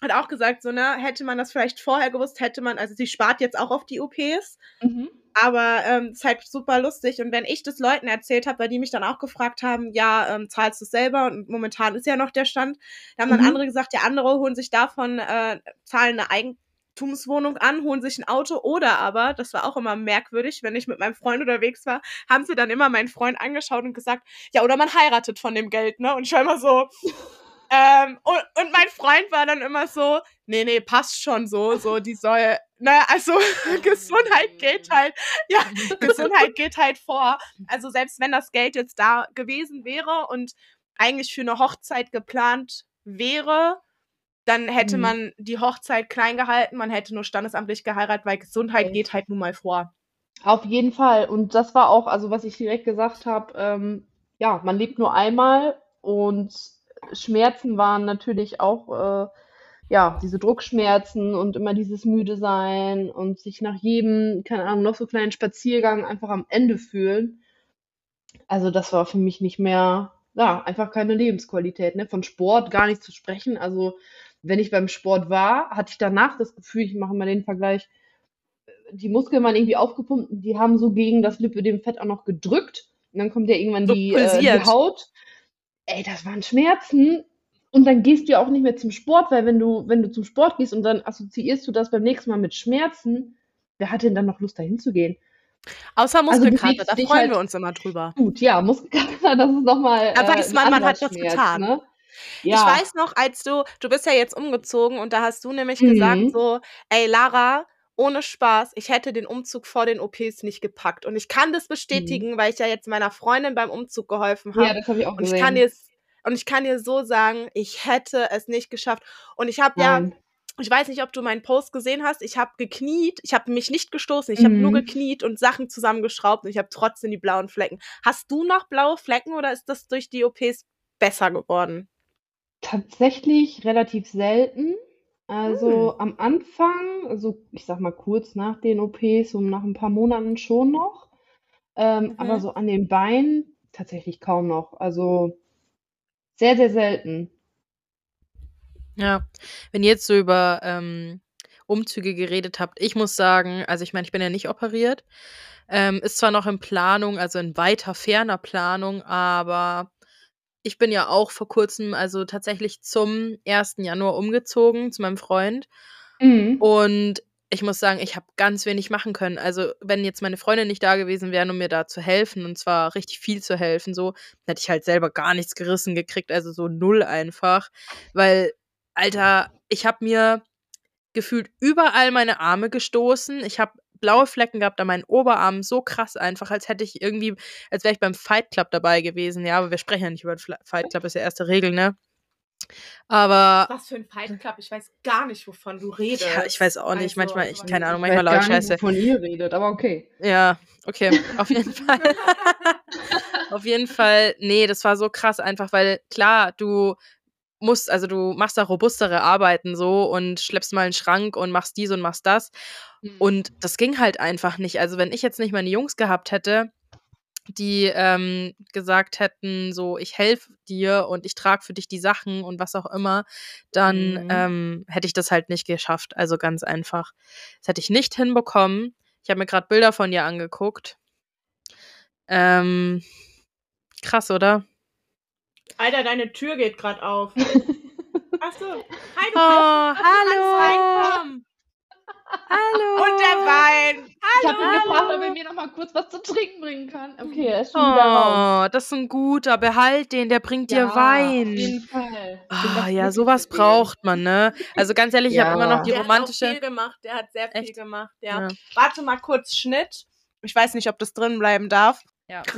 hat auch gesagt, so, ne, hätte man das vielleicht vorher gewusst, hätte man, also sie spart jetzt auch auf die OPs, Mhm. aber ähm, ist halt super lustig. Und wenn ich das Leuten erzählt habe, weil die mich dann auch gefragt haben, ja, ähm, zahlst du es selber? Und momentan ist ja noch der Stand, da haben dann Mhm. andere gesagt, ja, andere holen sich davon, äh, zahlen eine Eigentumswohnung an, holen sich ein Auto oder aber, das war auch immer merkwürdig, wenn ich mit meinem Freund unterwegs war, haben sie dann immer meinen Freund angeschaut und gesagt, ja, oder man heiratet von dem Geld, ne? Und ich war immer so, ähm, und, und mein Freund war dann immer so, nee, nee, passt schon so, so, die soll, ne, also Gesundheit geht halt, ja, Gesundheit geht halt vor. Also selbst wenn das Geld jetzt da gewesen wäre und eigentlich für eine Hochzeit geplant wäre, dann hätte Mhm. man die Hochzeit klein gehalten, man hätte nur standesamtlich geheiratet, weil Gesundheit Okay. geht halt nun mal vor. Auf jeden Fall. Und das war auch, also was ich direkt gesagt habe, ähm, ja, man lebt nur einmal und Schmerzen waren natürlich auch, äh, ja, diese Druckschmerzen und immer dieses müde sein und sich nach jedem, keine Ahnung, noch so kleinen Spaziergang einfach am Ende fühlen. Also das war für mich nicht mehr, ja, einfach keine Lebensqualität, ne? Von Sport gar nicht zu sprechen. Also wenn ich beim Sport war, hatte ich danach das Gefühl, ich mache mal den Vergleich, die Muskeln waren irgendwie aufgepumpt die haben so gegen das Lipödem-Fett auch noch gedrückt. Und dann kommt ja irgendwann So die, äh, die. Haut. Ey, das waren Schmerzen. Und dann gehst du ja auch nicht mehr zum Sport, weil wenn du, wenn du zum Sport gehst und dann assoziierst du das beim nächsten Mal mit Schmerzen, wer hat denn dann noch Lust, dahin zu gehen? Außer Also Muskelkater, bewegst da freuen halt- wir uns immer drüber. Gut, ja, Muskelkater, das ist nochmal Da äh, weiß ein man, man hat Schmerz, getan. ne? Ich Ja, weiß noch, als du, du bist ja jetzt umgezogen und da hast du nämlich gesagt Mhm. so, ey Lara, ohne Spaß, ich hätte den Umzug vor den OPs nicht gepackt. Und ich kann das bestätigen, weil ich ja jetzt meiner Freundin beim Umzug geholfen Mhm. ja, habe. das habe ich auch Und ich kann gesehen. dir und ich kann dir so sagen, ich hätte es nicht geschafft. Und ich habe ja, ich weiß nicht, ob du meinen Post gesehen hast, ich habe gekniet, ich habe mich nicht gestoßen, ich habe nur Mhm. gekniet und Sachen zusammengeschraubt und ich habe trotzdem die blauen Flecken. Hast du noch blaue Flecken oder ist das durch die OPs besser geworden? Tatsächlich relativ selten. Also Hm. am Anfang, also ich sag mal kurz nach den OPs, so nach ein paar Monaten schon noch. Ähm, aber Mhm. so an den Beinen tatsächlich kaum noch. Also sehr, sehr selten. Ja, wenn ihr jetzt so über ähm, Umzüge geredet habt, ich muss sagen, also ich meine, ich bin ja nicht operiert, ähm, ist zwar noch in Planung, also in weiter ferner Planung, aber ich bin ja auch vor kurzem, also tatsächlich zum 1. Januar umgezogen zu meinem Freund Mhm. und ich muss sagen, ich habe ganz wenig machen können. Also, wenn jetzt meine Freundin nicht da gewesen wäre, um mir da zu helfen, und zwar richtig viel zu helfen, so, dann hätte ich halt selber gar nichts gerissen gekriegt, also so null einfach. Weil, Alter, ich habe mir gefühlt überall meine Arme gestoßen. Ich habe blaue Flecken gehabt an meinen Oberarmen, so krass einfach, als hätte ich irgendwie, als wäre ich beim Fight Club dabei gewesen. Ja, aber wir sprechen ja nicht über den Fight Club, ist ja erste Regel, ne? Aber Was für ein Fight Club? Ich weiß gar nicht, wovon du redest. ja, ich weiß auch nicht. Also, manchmal, ich, was- keine Ahnung, Ich weiß manchmal laut gar nicht, Scheiße. wovon ihr redet, aber okay. Ja, okay, auf jeden Fall. auf jeden Fall, nee, das war so krass einfach, weil klar, du musst, also du machst da robustere Arbeiten so und schleppst mal einen Schrank und machst dies und machst das. Und das ging halt einfach nicht. Also wenn ich jetzt nicht meine Jungs gehabt hätte, die ähm, gesagt hätten, so, ich helfe dir und ich trage für dich die Sachen und was auch immer, dann Mhm. ähm, hätte ich das halt nicht geschafft. Also ganz einfach. Das hätte ich nicht hinbekommen. Ich habe mir gerade Bilder von dir angeguckt. Ähm, krass, oder? Alter, deine Tür geht gerade auf. Achso. Hi, du Oh, reinkommen. Hallo. Und der Wein. Ich habe ihn Hallo. gefragt, ob er mir noch mal kurz was zu trinken bringen kann. Okay, er ist schon wieder raus. Oh, das ist ein guter. Behalt den, der bringt dir Ja, auf Wein. jeden Fall. Ganz ja, sowas dem. braucht man, ne? Also ganz ehrlich, ich habe immer noch die Der hat auch viel romantische. gemacht. Der hat sehr viel Echt? gemacht. Ja. Ja. Warte mal kurz, Schnitt. Ich weiß nicht, ob das drin bleiben darf. Ja.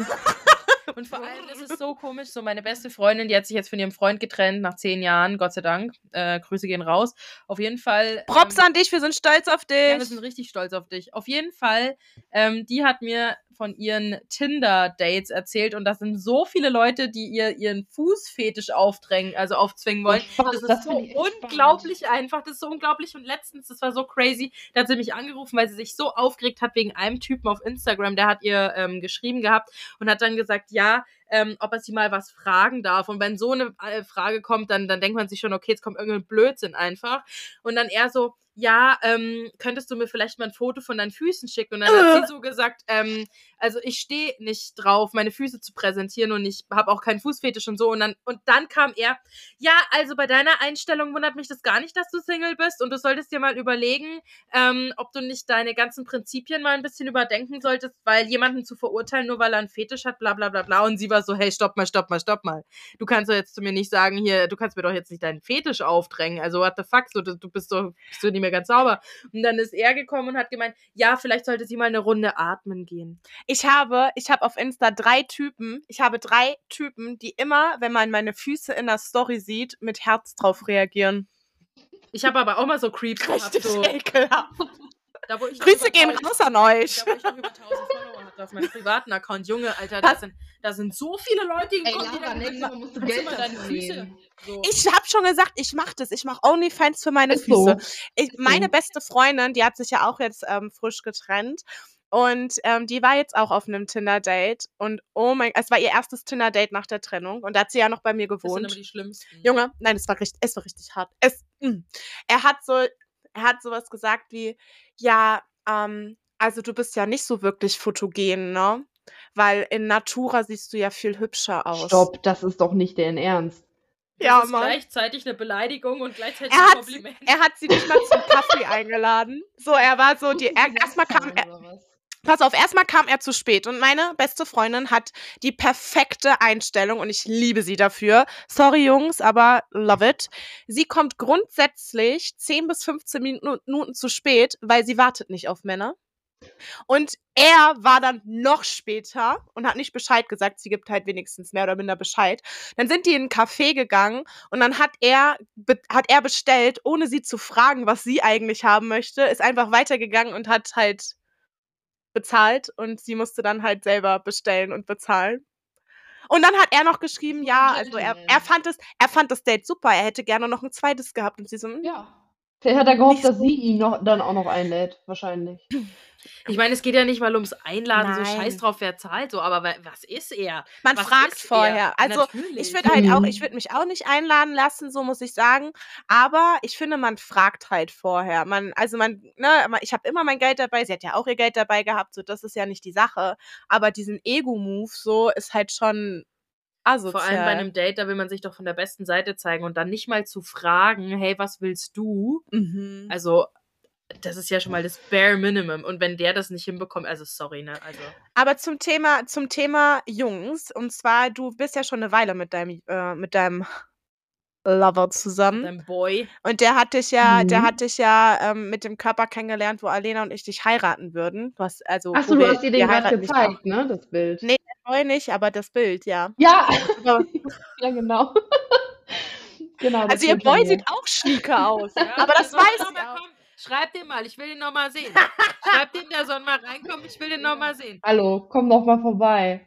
Und vor allem, das ist so komisch, so meine beste Freundin, die hat sich jetzt von ihrem Freund getrennt nach zehn Jahren, Gott sei Dank. Äh, Grüße gehen raus. Auf jeden Fall. Props ähm, an dich, wir sind stolz auf dich. Ja, wir sind richtig stolz auf dich. Auf jeden Fall, ähm, die hat mir von ihren Tinder-Dates erzählt und das sind so viele Leute, die ihr ihren Fußfetisch aufdrängen, also aufzwingen wollen. spannend, das ist das so unglaublich einfach, das ist so unglaublich und letztens, das war so crazy, da hat sie mich angerufen, weil sie sich so aufgeregt hat wegen einem Typen auf Instagram, der hat ihr ähm, geschrieben gehabt und hat dann gesagt, ja, ähm, ob er sie mal was fragen darf. Und wenn so eine äh, Frage kommt, dann, dann denkt man sich schon, okay, jetzt kommt irgendein Blödsinn einfach. Und dann er so, ja, ähm, könntest du mir vielleicht mal ein Foto von deinen Füßen schicken? Und dann hat sie so gesagt, ähm, also ich stehe nicht drauf, meine Füße zu präsentieren und ich habe auch keinen Fußfetisch und so. Und dann, und dann kam er, ja, also bei deiner Einstellung wundert mich das gar nicht, dass du Single bist und du solltest dir mal überlegen, ähm, ob du nicht deine ganzen Prinzipien mal ein bisschen überdenken solltest, weil jemanden zu verurteilen, nur weil er einen Fetisch hat, bla bla bla bla. Und sie war so, hey, stopp mal, stopp mal, stopp mal. Du kannst doch jetzt zu mir nicht sagen, hier, du kannst mir doch jetzt nicht deinen Fetisch aufdrängen. Also what the fuck, so, du, bist doch bist du nicht mehr ganz sauber. Und dann ist er gekommen und hat gemeint, ja, vielleicht sollte sie mal eine Runde atmen gehen. Ich habe, ich habe auf Insta drei Typen. Ich habe drei Typen, die immer, wenn man meine Füße in der Story sieht, mit Herz drauf reagieren. Ich habe aber auch mal so Creeps gehabt, Richtig so, ekelhaft. da wo ich noch Grüße gehen 1000 raus an euch. Da wo ich noch über 1000 Follower hatte auf meinem privaten Account. Junge, Alter, da sind, da sind so viele Leute Ey, gekommen, die Lara, dann Mal musst du Geld deine Füße. So. Ich habe schon gesagt, ich mache das. Ich mache OnlyFans für meine Ist so. Füße. Ich, meine beste Freundin, die hat sich ja auch jetzt ähm, frisch getrennt. Und ähm, die war jetzt auch auf einem Tinder-Date. Und oh mein, es war ihr erstes Tinder-Date nach der Trennung. Und da hat sie ja noch bei mir das sind gewohnt. die schlimmsten. Junge, nein, es war richtig, es war richtig hart. Es, mm. Er hat so, er hat sowas gesagt wie, ja, ähm, also du bist ja nicht so wirklich fotogen, ne? Weil in Natura siehst du ja viel hübscher aus. Stopp, das ist doch nicht deren Ernst. Das Ja, ist Mann. gleichzeitig eine Beleidigung und gleichzeitig Er ein hat, Kompliment. er hat sie nicht mal zum Kaffee eingeladen. So, er war so, die, er, erstmal kam er, Oder was? Pass auf, erstmal kam er zu spät und meine beste Freundin hat die perfekte Einstellung und ich liebe sie dafür. Sorry Jungs, aber love it. Sie kommt grundsätzlich 10 bis 15 Minu- Minuten zu spät, weil sie wartet nicht auf Männer. Und er war dann noch später und hat nicht Bescheid gesagt. Sie gibt halt wenigstens mehr oder minder Bescheid. Dann sind die in ein Café gegangen und dann hat er, hat er bestellt, ohne sie zu fragen, was sie eigentlich haben möchte, ist einfach weitergegangen und hat halt bezahlt und sie musste dann halt selber bestellen und bezahlen. Und dann hat er noch geschrieben, ja, also er, er fand es, er fand das Date super, er hätte gerne noch ein zweites gehabt und sie so, "Mm, Ja. Vielleicht hat er gehofft, dass so. sie ihn noch, dann auch noch einlädt. Wahrscheinlich. Ich meine, es geht ja nicht mal ums Einladen, so Nein. scheiß drauf, wer zahlt, so, aber wa- was ist er? Man Was fragt ist er? vorher. Also Natürlich. ich würde halt auch, ich würde mich auch nicht einladen lassen, so muss ich sagen. Aber ich finde, man fragt halt vorher. Man, also man, ne, man- ich habe immer mein Geld dabei. Sie hat ja auch ihr Geld dabei gehabt, so das ist ja nicht die Sache. Aber diesen Ego-Move so ist halt schon asozial. Vor allem bei einem Date, da will man sich doch von der besten Seite zeigen und dann nicht mal zu fragen, hey, was willst du? Mhm. Also, das ist ja schon mal das Bare Minimum. Und wenn der das nicht hinbekommt, also sorry, ne? Also, Aber zum Thema, zum Thema Jungs, und zwar, du bist ja schon eine Weile mit deinem, äh, mit deinem Lover zusammen. dein Boy. Und der hat dich ja, der Mhm. hat dich ja ähm, mit dem Körper kennengelernt, wo Alena und ich dich heiraten würden. Hast, also, Achso, du wir- hast dir den gerade gezeigt, ne? Das Bild. Nee. auch neu nicht, aber das Bild, ja. Ja, ja, genau. genau. also ihr Boy sieht auch schnieke aus. Ja, aber der das weiß ich auch. Schreib den mal, ich will den noch mal sehen. Schreib den, der soll mal reinkommen, ich will den noch mal sehen. Hallo, komm doch mal vorbei.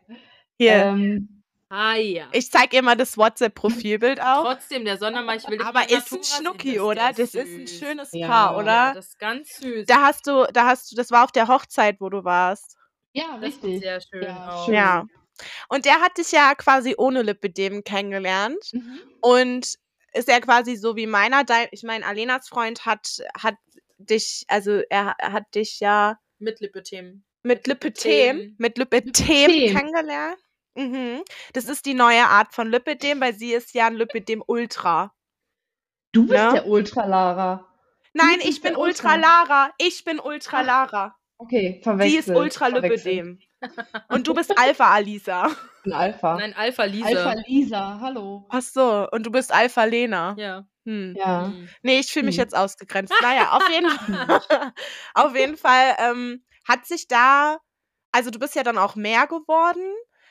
Hier, Ähm, Ah ja. ich zeig ihr mal das WhatsApp-Profilbild auch. Trotzdem, der Sondermann, ich will Aber ist ein. Schnucki, Das- oder? der Das ist ein schönes Ja, Paar, Ja, oder? das ist ganz süß. Da hast du, da hast du, das war auf der Hochzeit, wo du warst. ja, das ist richtig. sehr schön Ja, auch. schön. Ja. Und der hat dich ja quasi ohne Lipidem kennengelernt. Mhm. Und ist ja quasi so wie meiner. Dein, ich meine, Alenas Freund hat, hat dich, also er, er hat dich ja Mit Lipidem. mit Lipidem, mit Lipidem. kennengelernt. Mhm. Das ist die neue Art von Lipidem, weil sie ist ja ein Lipidem Ultra. Du bist Ja. der Ultralara. Nein, bist ich bin Ultra Ultra. Lara. Ich bin Ultra Ach, Lara. Okay, Die verwechselt. ist Ultra. Lipidem. Und du bist Alpha Alisa. Ich bin Alpha. Nein, Alpha Lisa. Alpha Lisa, hallo. Ach so, und du bist Alpha Lena. Ja. Hm. Ja. Mhm. Nee, ich fühle mich Hm. jetzt ausgegrenzt. Naja, auf jeden Fall, auf jeden Fall ähm, hat sich da, also du bist ja dann auch mehr geworden.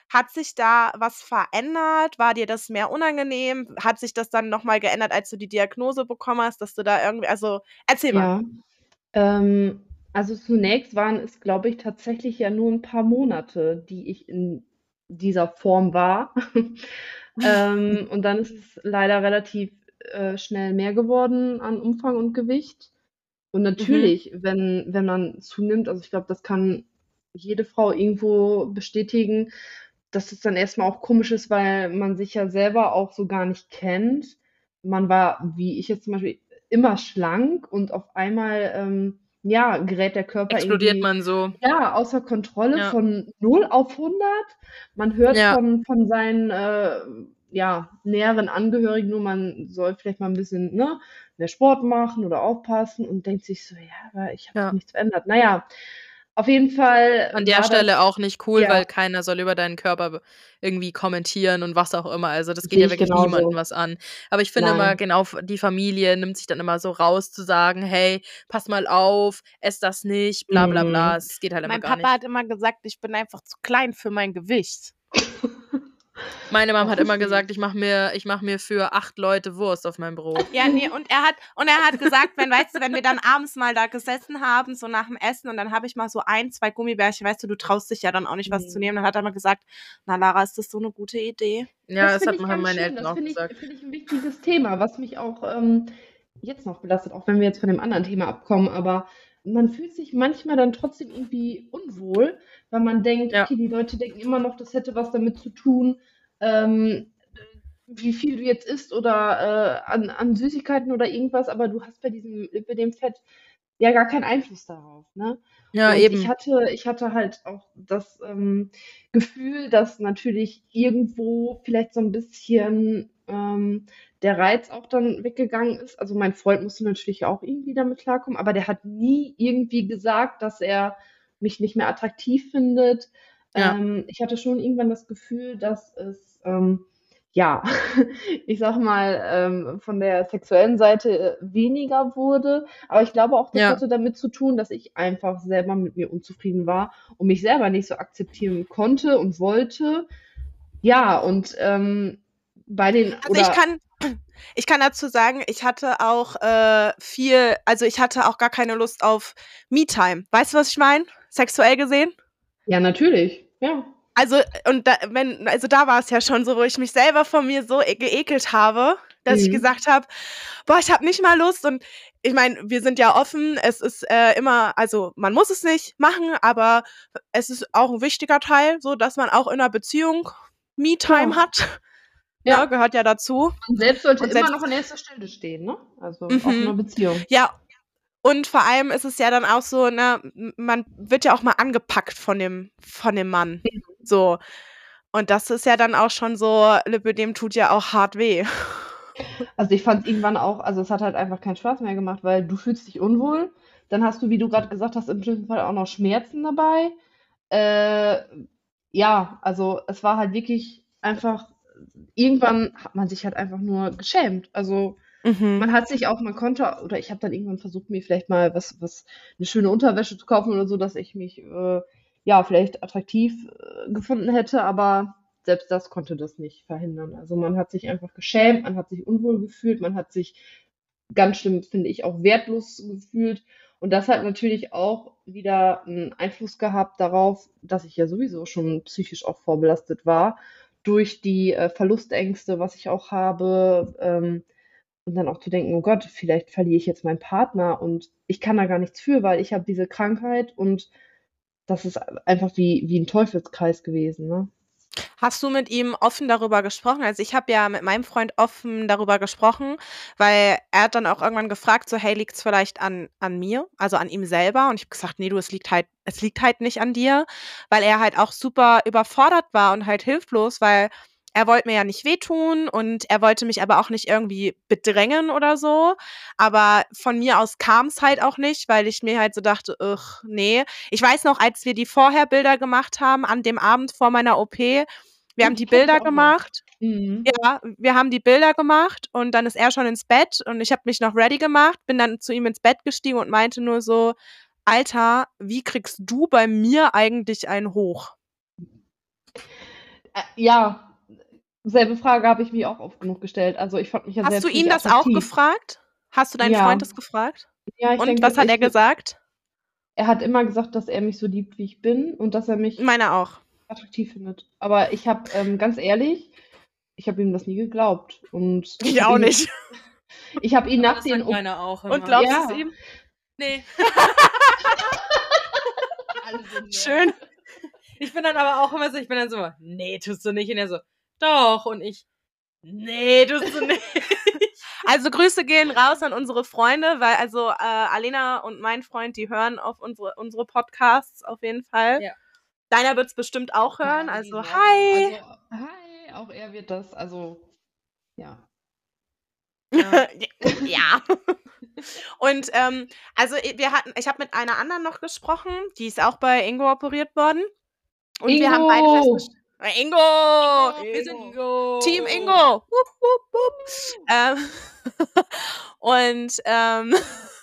Hat sich da was verändert? War dir das mehr unangenehm? Hat sich das dann nochmal geändert, als du die Diagnose bekommen hast, dass du da irgendwie, also erzähl mal. Ja. Ähm, also zunächst waren es, glaube ich, tatsächlich ja nur ein paar Monate, die ich in dieser Form war. ähm, und dann ist es leider relativ äh, schnell mehr geworden an Umfang und Gewicht. Und Mhm. natürlich, wenn, wenn man zunimmt, also ich glaube, das kann jede Frau irgendwo bestätigen, dass es dann erstmal auch komisch ist, weil man sich ja selber auch so gar nicht kennt. Man war, wie ich jetzt zum Beispiel, immer schlank und auf einmal, ähm, ja, gerät der Körper Explodiert man so. ja, außer Kontrolle Ja. von 0 auf 100. Man hört Ja. von, von seinen, äh, ja, näheren Angehörigen nur, man soll vielleicht mal ein bisschen, ne, mehr Sport machen oder aufpassen und denkt sich so, ja, aber ich habe Ja. doch nichts verändert. Naja, auf jeden Fall An der Stelle auch nicht cool, ja, weil keiner soll über deinen Körper irgendwie kommentieren und was auch immer. Also das geht sehe ja ich wirklich niemandem genauso. was an. Aber ich finde immer, Nein. genau, f- die Familie nimmt sich dann immer so raus zu sagen, hey, pass mal auf, ess das nicht, bla bla bla. Mhm. Es geht halt immer Mein gar Papa nicht. hat immer gesagt, ich bin einfach zu klein für mein Gewicht. Meine Mom hat immer gesagt, ich mache mir, ich mach mir für acht Leute Wurst auf mein Brot. Ja, nee, und er hat, und er hat gesagt, wenn, weißt du, wenn wir dann abends mal da gesessen haben, so nach dem Essen, und dann habe ich mal so ein, zwei Gummibärchen, weißt du, du traust dich ja dann auch nicht, was zu Mhm. nehmen, dann hat er mal gesagt, na Lara, ist das so eine gute Idee? Ja, Das das finde hat meine schön. Eltern Das auch finde ich, gesagt. finde ich ein wichtiges Thema, was mich auch ähm, jetzt noch belastet, auch wenn wir jetzt von dem anderen Thema abkommen. Aber man fühlt sich manchmal dann trotzdem irgendwie unwohl, weil man denkt, Ja. okay, die Leute denken immer noch, das hätte was damit zu tun, ähm, wie viel du jetzt isst oder äh, an, an Süßigkeiten oder irgendwas, aber du hast bei diesem Lipidem-Fett ja gar keinen Einfluss darauf, ne? Ja, Und ich eben. hatte, ich hatte halt auch das ähm, Gefühl, dass natürlich irgendwo vielleicht so ein bisschen ähm, der Reiz auch dann weggegangen ist. Also mein Freund musste natürlich auch irgendwie damit klarkommen, aber der hat nie irgendwie gesagt, dass er mich nicht mehr attraktiv findet. Ja. Ähm, ich hatte schon irgendwann das Gefühl, dass es ähm, ja, ich sag mal, ähm, von der sexuellen Seite äh, weniger wurde. Aber ich glaube auch, das Ja. hatte damit zu tun, dass ich einfach selber mit mir unzufrieden war und mich selber nicht so akzeptieren konnte und wollte. Ja, und ähm, bei den Also ich kann, ich kann dazu sagen, ich hatte auch äh, viel, also ich hatte auch gar keine Lust auf Me-Time. Weißt du, was ich meine? Sexuell gesehen? ja, natürlich. Ja. Also, und da, wenn, also da war es ja schon so, wo ich mich selber von mir so e geekelt habe, dass ich Mhm. gesagt habe, boah, ich habe nicht mal Lust. Und ich meine, wir sind ja offen, es ist äh, immer, also man muss es nicht machen, aber es ist auch ein wichtiger Teil, so dass man auch in einer Beziehung Me-Time Ja. hat. Ja. Ja. gehört ja dazu. Man selbst sollte Und immer selbst- noch an erster Stelle stehen, ne? Also auch in Mhm. einer Beziehung. Ja. Und vor allem ist es ja dann auch so, ne, man wird ja auch mal angepackt von dem, von dem Mann. So. Und das ist ja dann auch schon so, Lipödem tut ja auch hart weh. Also ich fand irgendwann auch, also es hat halt einfach keinen Spaß mehr gemacht, weil du fühlst dich unwohl. Dann hast du, wie du gerade gesagt hast, im schlimmsten Fall auch noch Schmerzen dabei. Äh, ja, also es war halt wirklich einfach, irgendwann hat man sich halt einfach nur geschämt. Also Mhm. man hat sich auch, man konnte, oder ich habe dann irgendwann versucht, mir vielleicht mal was, was, eine schöne Unterwäsche zu kaufen oder so, dass ich mich, äh, ja, vielleicht attraktiv äh, gefunden hätte, aber selbst das konnte das nicht verhindern. Also man hat sich einfach geschämt, man hat sich unwohl gefühlt, man hat sich ganz schlimm, finde ich, auch wertlos gefühlt. Und das hat natürlich auch wieder einen Einfluss gehabt darauf, dass ich ja sowieso schon psychisch auch vorbelastet war durch die äh, Verlustängste, was ich auch habe. Ähm, und dann auch zu denken, oh Gott, vielleicht verliere ich jetzt meinen Partner und ich kann da gar nichts für, weil ich habe diese Krankheit und das ist einfach wie, wie ein Teufelskreis gewesen, ne? Hast du mit ihm offen darüber gesprochen? Also ich habe ja mit meinem Freund offen darüber gesprochen, weil er hat dann auch irgendwann gefragt, so hey, liegt es vielleicht an, an mir, also an ihm selber? Und ich habe gesagt, nee, du, es liegt halt, es liegt halt nicht an dir, weil er halt auch super überfordert war und halt hilflos, weil er wollte mir ja nicht wehtun und er wollte mich aber auch nicht irgendwie bedrängen oder so. Aber von mir aus kam es halt auch nicht, weil ich mir halt so dachte, ugh, nee. Ich weiß noch, als wir die Vorherbilder gemacht haben, an dem Abend vor meiner OP, wir haben die Bilder gemacht. Mhm. Ja, wir haben die Bilder gemacht und dann ist er schon ins Bett und ich habe mich noch ready gemacht, bin dann zu ihm ins Bett gestiegen und meinte nur so, Alter, wie kriegst du bei mir eigentlich einen hoch? Äh, ja, selbe Frage habe ich mir auch oft genug gestellt. Also ich fand mich ja Hast du ihn das auch gefragt? Hast du deinen Ja. Freund das gefragt? Ja, ich Und denke, was hat ich, er gesagt? Er hat immer gesagt, dass er mich so liebt, wie ich bin und dass er mich Meiner auch. attraktiv findet. Aber ich habe, ähm, ganz ehrlich, ich habe ihm das nie geglaubt. Und Ich auch ihn, nicht. Ich habe ihn nach das den meiner auch immer. Und glaubst Ja. du es ihm? nee. Schön. Ich bin dann aber auch immer so, ich bin dann so, nee, tust du nicht. Und er so, doch. Und ich, nee, tust du nicht. Also Grüße gehen raus an unsere Freunde, weil also äh, Alena und mein Freund, die hören auf unsere, unsere Podcasts auf jeden Fall. Ja. Deiner wird es bestimmt auch hören. Ja, Also hi. Also, hi, auch er wird das, also, ja. Ja. ja. Und ähm, also wir hatten, ich habe mit einer anderen noch gesprochen, die ist auch bei Ingo operiert worden. Und wir haben beide Ingo! festgestellt. Äh, Ingo! Wir sind Ingo. Ingo. Team Ingo! Wupp, wupp, wupp. Ähm, und ähm,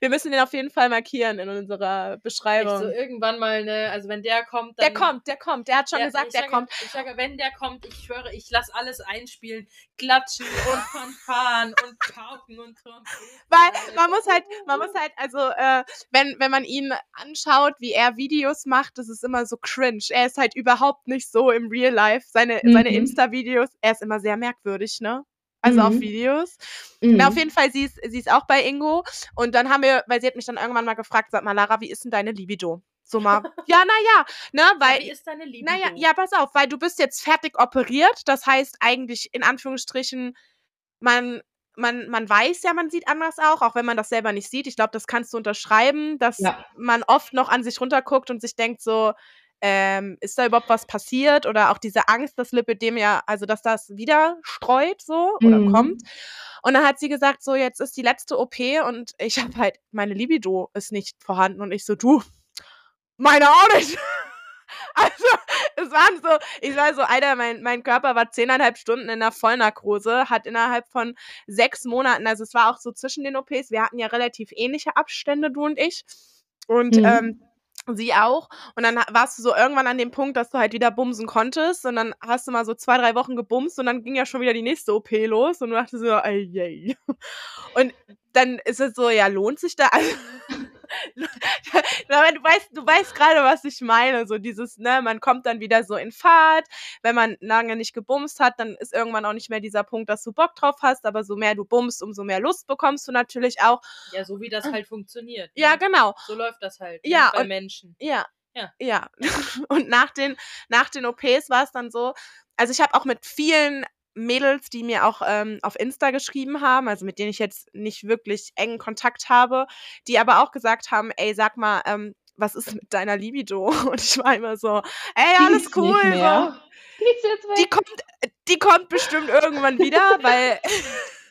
wir müssen den auf jeden Fall markieren in unserer Beschreibung. so irgendwann mal, ne, also wenn der kommt, dann. der kommt, der kommt. Der hat schon Ja, gesagt, der sage, kommt. Ich sage, wenn der kommt, ich schwöre, ich lasse alles einspielen. Klatschen und Fanfaren und Pauken und Trompeten. Weil man muss halt, man muss halt, also äh, wenn, wenn man ihn anschaut, wie er Videos macht, das ist immer so cringe. Er ist halt überhaupt nicht so im Real Life. Seine, seine Mhm. Insta-Videos, er ist immer sehr merkwürdig, ne? Also auf Mhm. Videos. Mhm. Na, auf jeden Fall, sie ist, sie ist auch bei Ingo. Und dann haben wir, weil sie hat mich dann irgendwann mal gefragt, sag mal, Lara, wie ist denn deine Libido? So mal, ja, naja, ne, weil, Wie ist deine Liebe? naja, ja, pass auf, weil du bist jetzt fertig operiert. Das heißt eigentlich in Anführungsstrichen, man, man, man weiß ja, man sieht anders auch, auch wenn man das selber nicht sieht. Ich glaube, das kannst du unterschreiben, dass Ja. man oft noch an sich runterguckt und sich denkt so, ähm, ist da überhaupt was passiert? Oder auch diese Angst, dass Lipidem ja, also dass das wieder streut so oder Mhm. kommt. Und dann hat sie gesagt, so jetzt ist die letzte OP und ich habe halt, meine Libido ist nicht vorhanden. Und ich so, du, meine auch nicht. Also, es waren so, ich war so, Alter, mein, mein Körper war zehneinhalb Stunden in der Vollnarkose, hat innerhalb von sechs Monaten, also es war auch so zwischen den OPs, wir hatten ja relativ ähnliche Abstände, du und ich. Und Mhm. ähm, sie auch. Und dann warst du so irgendwann an dem Punkt, dass du halt wieder bumsen konntest. Und dann hast du mal so zwei, drei Wochen gebumst und dann ging ja schon wieder die nächste OP los. Und du dachtest so, ey, yay. Und dann ist es so, ja, lohnt sich da? Aber du weißt, du weißt gerade, was ich meine. So dieses, ne, man kommt dann wieder so in Fahrt. Wenn man lange nicht gebumst hat, dann ist irgendwann auch nicht mehr dieser Punkt, dass du Bock drauf hast. Aber so mehr du bumst, umso mehr Lust bekommst du natürlich auch. Ja, so wie das halt funktioniert. Ja, ne? genau. So läuft das halt. ne, Ja, Bei und- Menschen. Ja. Ja. Ja. Und nach den, nach den OPs war es dann so, also ich habe auch mit vielen Mädels, die mir auch ähm, auf Insta geschrieben haben, also mit denen ich jetzt nicht wirklich engen Kontakt habe, die aber auch gesagt haben, ey, sag mal, ähm, was ist mit deiner Libido? Und ich war immer so, ey, Die alles ist cool. Die. Die kommt, die kommt bestimmt irgendwann wieder, weil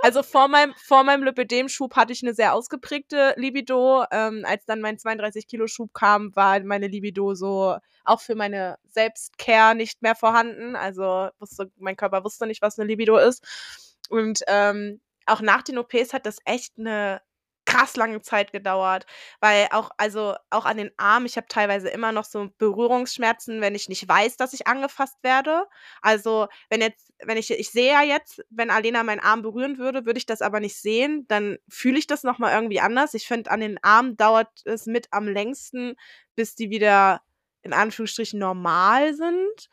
also vor meinem, vor meinem Lipidem-Schub hatte ich eine sehr ausgeprägte Libido. Ähm, als dann mein 32-Kilo-Schub kam, war meine Libido so auch für meine Selbstcare nicht mehr vorhanden. Also wusste, mein Körper wusste nicht, was eine Libido ist. Und ähm, auch nach den OPs hat das echt eine krass lange Zeit gedauert, weil auch also auch an den Armen, ich habe teilweise immer noch so Berührungsschmerzen, wenn ich nicht weiß, dass ich angefasst werde. Also, wenn jetzt wenn ich ich sehe ja jetzt, wenn Alena meinen Arm berühren würde, würde ich das aber nicht sehen, dann fühle ich das noch mal irgendwie anders. Ich finde, an den Armen dauert es mit am längsten, bis die wieder in Anführungsstrichen normal sind.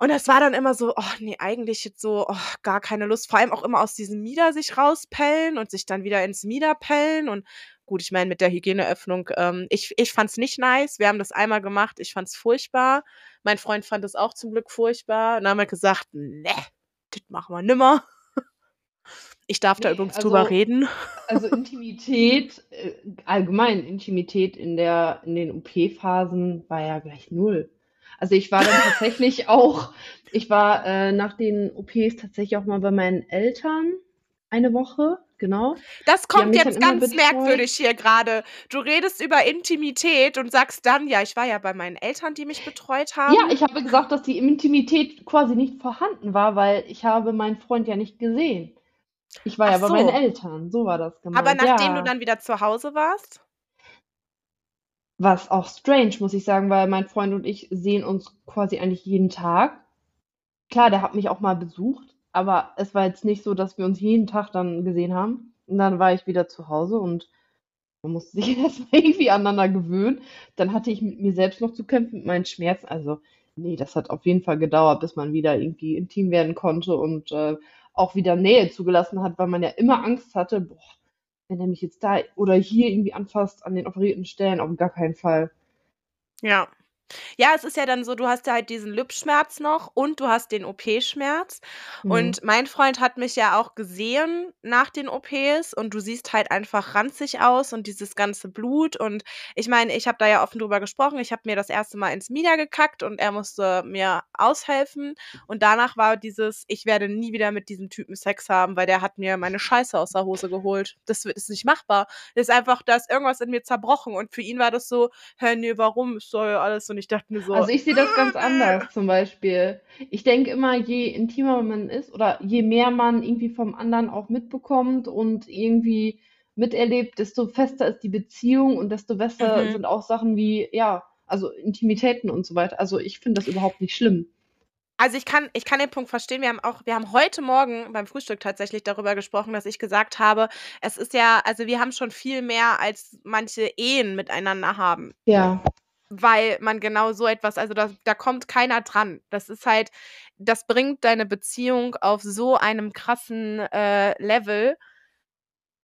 Und das war dann immer so, oh nee, eigentlich jetzt so, oh, gar keine Lust. Vor allem auch immer aus diesem Mieder sich rauspellen und sich dann wieder ins Mieder pellen. Und gut, ich meine, mit der Hygieneöffnung, ähm, ich, ich fand's nicht nice. Wir haben das einmal gemacht, ich fand's furchtbar. Mein Freund fand es auch zum Glück furchtbar. Und dann haben wir gesagt, ne, das machen wir nimmer. Ich darf da Nee, übrigens also- drüber reden. Also Intimität, äh, allgemein Intimität in der, in den OP-Phasen war ja gleich null. Also ich war dann tatsächlich auch, ich war äh, nach den OPs tatsächlich auch mal bei meinen Eltern eine Woche, genau. Das kommt jetzt ganz merkwürdig hier gerade. Du redest über Intimität und sagst dann, ja, ich war ja bei meinen Eltern, die mich betreut haben. Ja, ich habe gesagt, dass die Intimität quasi nicht vorhanden war, weil ich habe meinen Freund ja nicht gesehen. Ich war ja Ach bei so. meinen Eltern, so war das gemeint. Aber nachdem ja. du dann wieder zu Hause warst? Was auch strange, muss ich sagen, weil mein Freund und ich sehen uns quasi eigentlich jeden Tag. Klar, der hat mich auch mal besucht, aber es war jetzt nicht so, dass wir uns jeden Tag dann gesehen haben. Und dann war ich wieder zu Hause und man musste sich erstmal irgendwie aneinander gewöhnen. Dann hatte ich mit mir selbst noch zu kämpfen, mit meinen Schmerzen. Also, nee, das hat auf jeden Fall gedauert, bis man wieder irgendwie intim werden konnte und äh, auch wieder Nähe zugelassen hat, weil man ja immer Angst hatte, boah, wenn er mich jetzt da oder hier irgendwie anfasst an den operierten Stellen, auf gar keinen Fall. Ja. Ja, es ist ja dann so, du hast ja halt diesen Lipschmerz noch und du hast den OP-Schmerz. Mhm. Und mein Freund hat mich ja auch gesehen nach den OPs und du siehst halt einfach ranzig aus und dieses ganze Blut. Und ich meine, ich habe da ja offen drüber gesprochen. Ich habe mir das erste Mal ins Mieder gekackt und er musste mir aushelfen. Und danach war dieses, ich werde nie wieder mit diesem Typen Sex haben, weil der hat mir meine Scheiße aus der Hose geholt. Das wird- ist nicht machbar. Das ist einfach, da ist irgendwas in mir zerbrochen. Und für ihn war das so, hä, nee, warum? Ist doch ja alles. Und ich dachte mir so, Also ich sehe das ganz anders zum Beispiel. Ich denke immer, je intimer man ist oder je mehr man irgendwie vom anderen auch mitbekommt und irgendwie miterlebt, desto fester ist die Beziehung und desto besser Mhm. sind auch Sachen wie, ja, also Intimitäten und so weiter. Also ich finde das überhaupt nicht schlimm. Also ich kann, ich kann den Punkt verstehen. Wir haben auch, wir haben heute Morgen beim Frühstück tatsächlich darüber gesprochen, dass ich gesagt habe, es ist ja, also wir haben schon viel mehr als manche Ehen miteinander haben. Ja. Weil man genau so etwas, also da, da kommt keiner dran. Das ist halt, das bringt deine Beziehung auf so einem krassen äh, Level.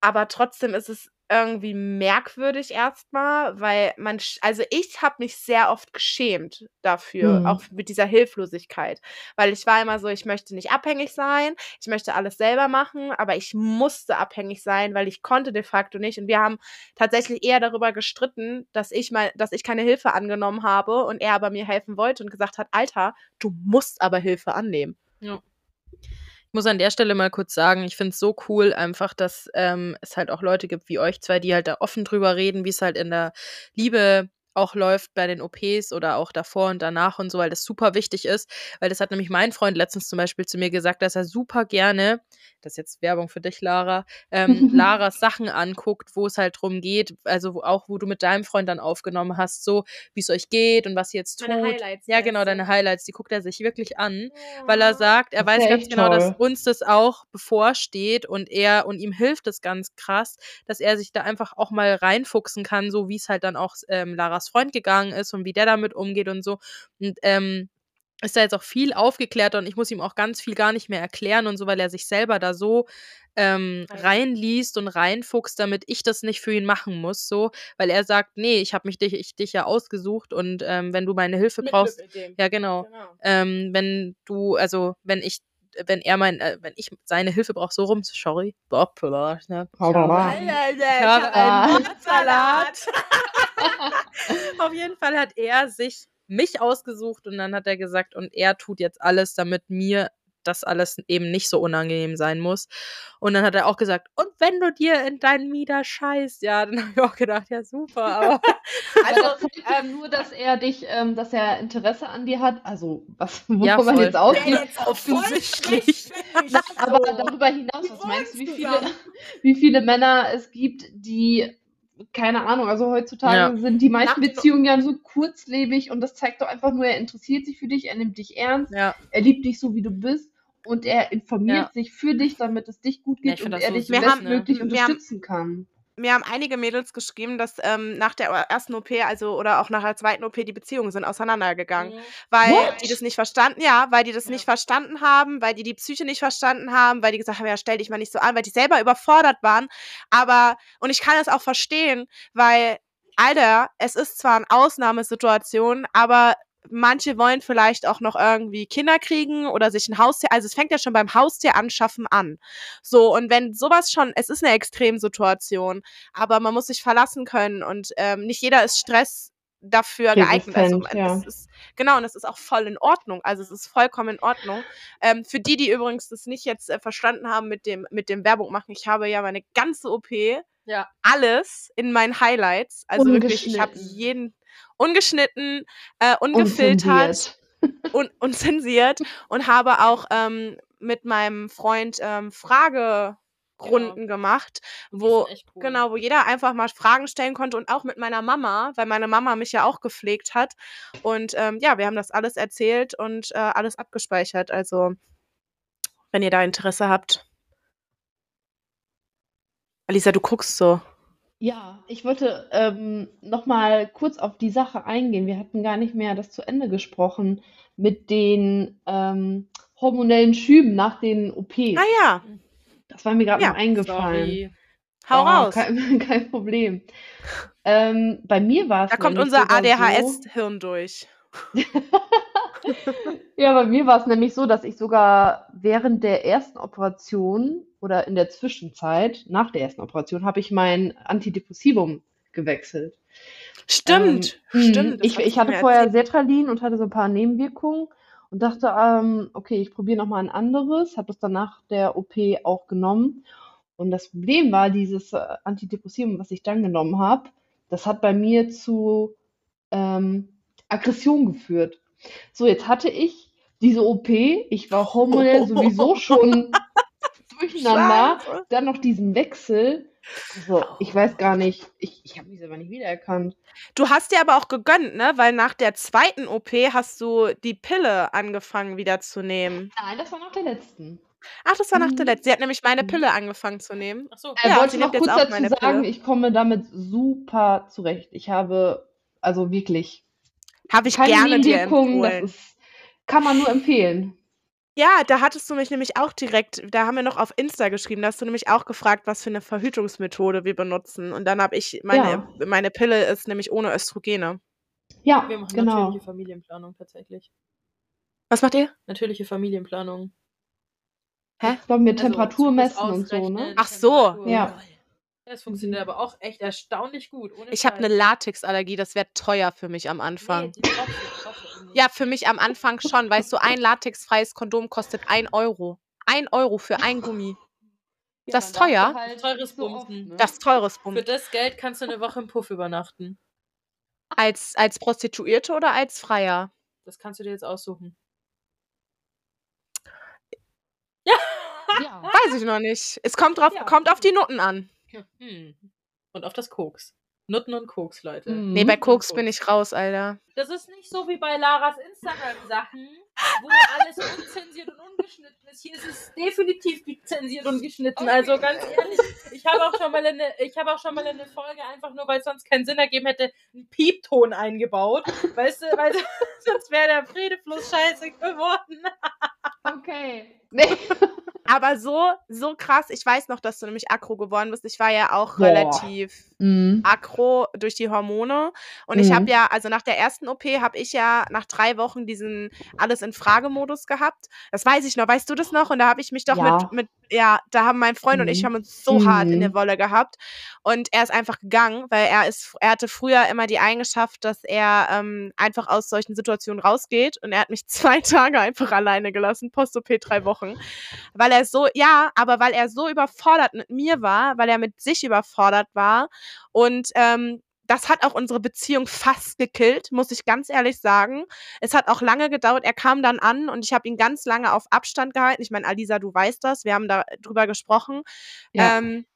Aber trotzdem ist es irgendwie merkwürdig erstmal, weil man, also ich habe mich sehr oft geschämt dafür, Hm. auch mit dieser Hilflosigkeit, weil ich war immer so, ich möchte nicht abhängig sein, ich möchte alles selber machen, aber ich musste abhängig sein, weil ich konnte de facto nicht und wir haben tatsächlich eher darüber gestritten, dass ich mal, dass ich keine Hilfe angenommen habe und er aber mir helfen wollte und gesagt hat, Alter, du musst aber Hilfe annehmen. Ich muss an der Stelle mal kurz sagen, ich finde es so cool einfach, dass ähm, es halt auch Leute gibt wie euch zwei, die halt da offen drüber reden, wie es halt in der Liebe auch läuft bei den OPs oder auch davor und danach und so, weil das super wichtig ist. Weil das hat nämlich mein Freund letztens zum Beispiel zu mir gesagt, dass er super gerne, das ist jetzt Werbung für dich, Lara, ähm, Laras Sachen anguckt, wo es halt drum geht, also auch wo du mit deinem Freund dann aufgenommen hast, so wie es euch geht und was ihr jetzt tut. Deine Highlights ja, genau, deine Highlights, die guckt er sich wirklich an weil er sagt, er weiß ja ganz genau, dass toll. uns das auch bevorsteht und er und ihm hilft es ganz krass, dass er sich da einfach auch mal reinfuchsen kann, so wie es halt dann auch ähm, Laras Freund gegangen ist und wie der damit umgeht und so. Und ähm, ist da jetzt auch viel aufgeklärter und ich muss ihm auch ganz viel gar nicht mehr erklären und so, weil er sich selber da so ähm, Rein- reinliest und reinfuchst, damit ich das nicht für ihn machen muss, so, weil er sagt, nee, ich habe mich dich, ich, dich ja ausgesucht und ähm, wenn du meine Hilfe brauchst, ja genau, Genau. ähm, wenn du, also wenn ich, wenn er mein, äh, wenn ich seine Hilfe brauche, so rum, sorry, Bob, ne? Ich habe einen Salat. Auf jeden Fall hat er sich mich ausgesucht und dann hat er gesagt, und er tut jetzt alles, damit mir das alles eben nicht so unangenehm sein muss. Und dann hat er auch gesagt, und wenn du dir in deinen Mieder scheißt, ja, dann habe ich auch gedacht, ja super, aber Also das ja nur, dass er dich, ähm, dass er Interesse an dir hat. Also was, wovon Ja, man voll. jetzt ausgeht. jetzt offensichtlich. Aber darüber hinaus, was meinst du, wie viele, wie viele Männer es gibt, die, keine Ahnung, also heutzutage Ja. sind die meisten Nach Beziehungen ja so kurzlebig und das zeigt doch einfach nur, er interessiert sich für dich, er nimmt dich ernst, ja, er liebt dich so, wie du bist und er informiert Ja. sich für dich, damit es dich gut geht und er so dich bestmöglich ne? Haben- unterstützen kann. Mir haben einige Mädels geschrieben, dass ähm, nach der ersten OP, also oder auch nach der zweiten OP, die Beziehungen sind auseinandergegangen. Weil What? die das nicht verstanden, ja, weil die das Ja. nicht verstanden haben, weil die die Psyche nicht verstanden haben, weil die gesagt haben, ja, stell dich mal nicht so an, weil die selber überfordert waren. Aber, und ich kann es auch verstehen, weil, Alter, es ist zwar eine Ausnahmesituation, aber manche wollen vielleicht auch noch irgendwie Kinder kriegen oder sich ein Haustier, also es fängt ja schon beim Haustier anschaffen an. So, und wenn sowas schon, es ist eine Extremsituation, aber man muss sich verlassen können und ähm, nicht jeder ist Stress dafür geeignet. Also, ja. ist, genau, und es ist auch voll in Ordnung. Also es ist vollkommen in Ordnung. Ähm, für die, die übrigens das nicht jetzt äh, verstanden haben mit dem, mit dem Werbung machen, ich habe ja meine ganze OP, Ja. alles in meinen Highlights. Also wirklich, ich habe jeden ungeschnitten, äh, ungefiltert und, zensiert und habe auch ähm, mit meinem Freund ähm, Fragerunden gemacht, wo sind echt cool. genau, wo jeder einfach mal Fragen stellen konnte und auch mit meiner Mama, weil meine Mama mich ja auch gepflegt hat. Und ähm, ja, wir haben das alles erzählt und äh, alles abgespeichert. Also, wenn ihr da Interesse habt. Alisa, du guckst so. Ja, ich wollte ähm, noch mal kurz auf die Sache eingehen. Wir hatten gar nicht mehr das zu Ende gesprochen mit den ähm, hormonellen Schüben nach den OPs. Ah ja, Das war mir gerade Ja, noch eingefallen. Sorry. hau Oh, raus. Kein, kein Problem. Ähm, bei mir war es Da kommt unser sogar so, ADHS-Hirn durch. Ja, bei mir war es nämlich so, dass ich sogar während der ersten Operation oder in der Zwischenzeit, nach der ersten Operation, habe ich mein Antidepressivum gewechselt. Stimmt, Ähm, stimmt. das Ich, ich hatte vorher erzählt. Sertralin und hatte so ein paar Nebenwirkungen und dachte, ähm, okay, ich probiere nochmal ein anderes, habe das dann nach der OP auch genommen. Und das Problem war, dieses äh, Antidepressivum, was ich dann genommen habe, das hat bei mir zu ähm, Aggression geführt. So, jetzt hatte ich diese OP, ich war hormonell sowieso schon durcheinander, Scheiße. dann noch diesen Wechsel. Also, ich weiß gar nicht, ich, ich habe mich selber nicht wiedererkannt. Du hast dir aber auch gegönnt, ne? Weil nach der zweiten OP hast du die Pille angefangen wieder zu nehmen. Nein, das war nach der letzten. Ach, das war nach der Mhm. letzten. Sie hat nämlich meine Mhm. Pille angefangen zu nehmen. Ach so. Äh, Ja, wollte sie noch kurz dazu sagen, Pille. ich komme damit super zurecht. Ich habe also wirklich Habe ich keine gerne dir empfohlen. ist, kann man nur empfehlen. Ja, da hattest du mich nämlich auch direkt, da haben wir noch auf Insta geschrieben, da hast du nämlich auch gefragt, was für eine Verhütungsmethode wir benutzen. Und dann habe ich, meine, Ja. meine Pille ist nämlich ohne Östrogene. Ja, Wir machen genau. natürliche Familienplanung tatsächlich. Was macht ihr? Natürliche Familienplanung. Hä? Sollen wir Also Temperatur messen und so, ne? Ach so. Ja. Das funktioniert aber auch echt erstaunlich gut. Ohne Ich habe eine. Latexallergie, das wäre teuer für mich am Nee, Anfang. die Tropfen, Tropfen. Ja, für mich am Anfang schon. Weißt du, ein latexfreies Kondom kostet 1 Euro. 1 Euro für ein Gummi. Das ist teuer. halt Teures Bumsen. ne? Das ist teures Für Pump. das Geld kannst du eine Woche im Puff übernachten. Als, als Prostituierte oder als Freier? Das kannst du dir jetzt aussuchen. Ja. Weiß ich noch nicht. Es kommt drauf, Ja. kommt auf die Noten an. Hm. Und auf das Koks. Nutten und Koks, Leute. Mhm. Nee, bei und Koks bin ich raus, Alter. Das ist nicht so wie bei Laras Instagram-Sachen, wo alles unzensiert und ungeschnitten ist. Hier ist es definitiv zensiert und geschnitten. Also ganz ehrlich, ich habe auch schon mal eine, ich habe auch schon mal eine Folge einfach nur, weil es sonst keinen Sinn ergeben hätte, einen Piepton eingebaut. Weißt du, weil sonst wäre der Friedefluss scheiße geworden. Okay. Nee. Aber so, so krass. Ich weiß noch, dass du nämlich aggro geworden bist. Ich war ja auch Boah. relativ Mhm. aggro durch die Hormone. Und ich habe Mhm. ja, also nach der ersten OP habe ich ja nach drei Wochen diesen alles in Frage-Modus gehabt. Das weiß ich noch. Weißt du das noch? Und da habe ich mich doch Ja. mit, mit, ja, da haben mein Freund und ich Mhm. haben uns so hart in der Mhm. Wolle gehabt. Und er ist einfach gegangen, weil er ist, er hatte früher immer die Eigenschaft, dass er ähm, einfach aus solchen Situationen rausgeht. Und er hat mich zwei Tage einfach alleine gelassen, Post-OP drei Wochen. Weil er so, ja, aber weil er so überfordert mit mir war, weil er mit sich überfordert war. Und ähm, das hat auch unsere Beziehung fast gekillt, muss ich ganz ehrlich sagen. Es hat auch lange gedauert. Er kam dann an und ich habe ihn ganz lange auf Abstand gehalten. Ich meine, Alisa, du weißt das, wir haben da drüber gesprochen. Ja. Ähm,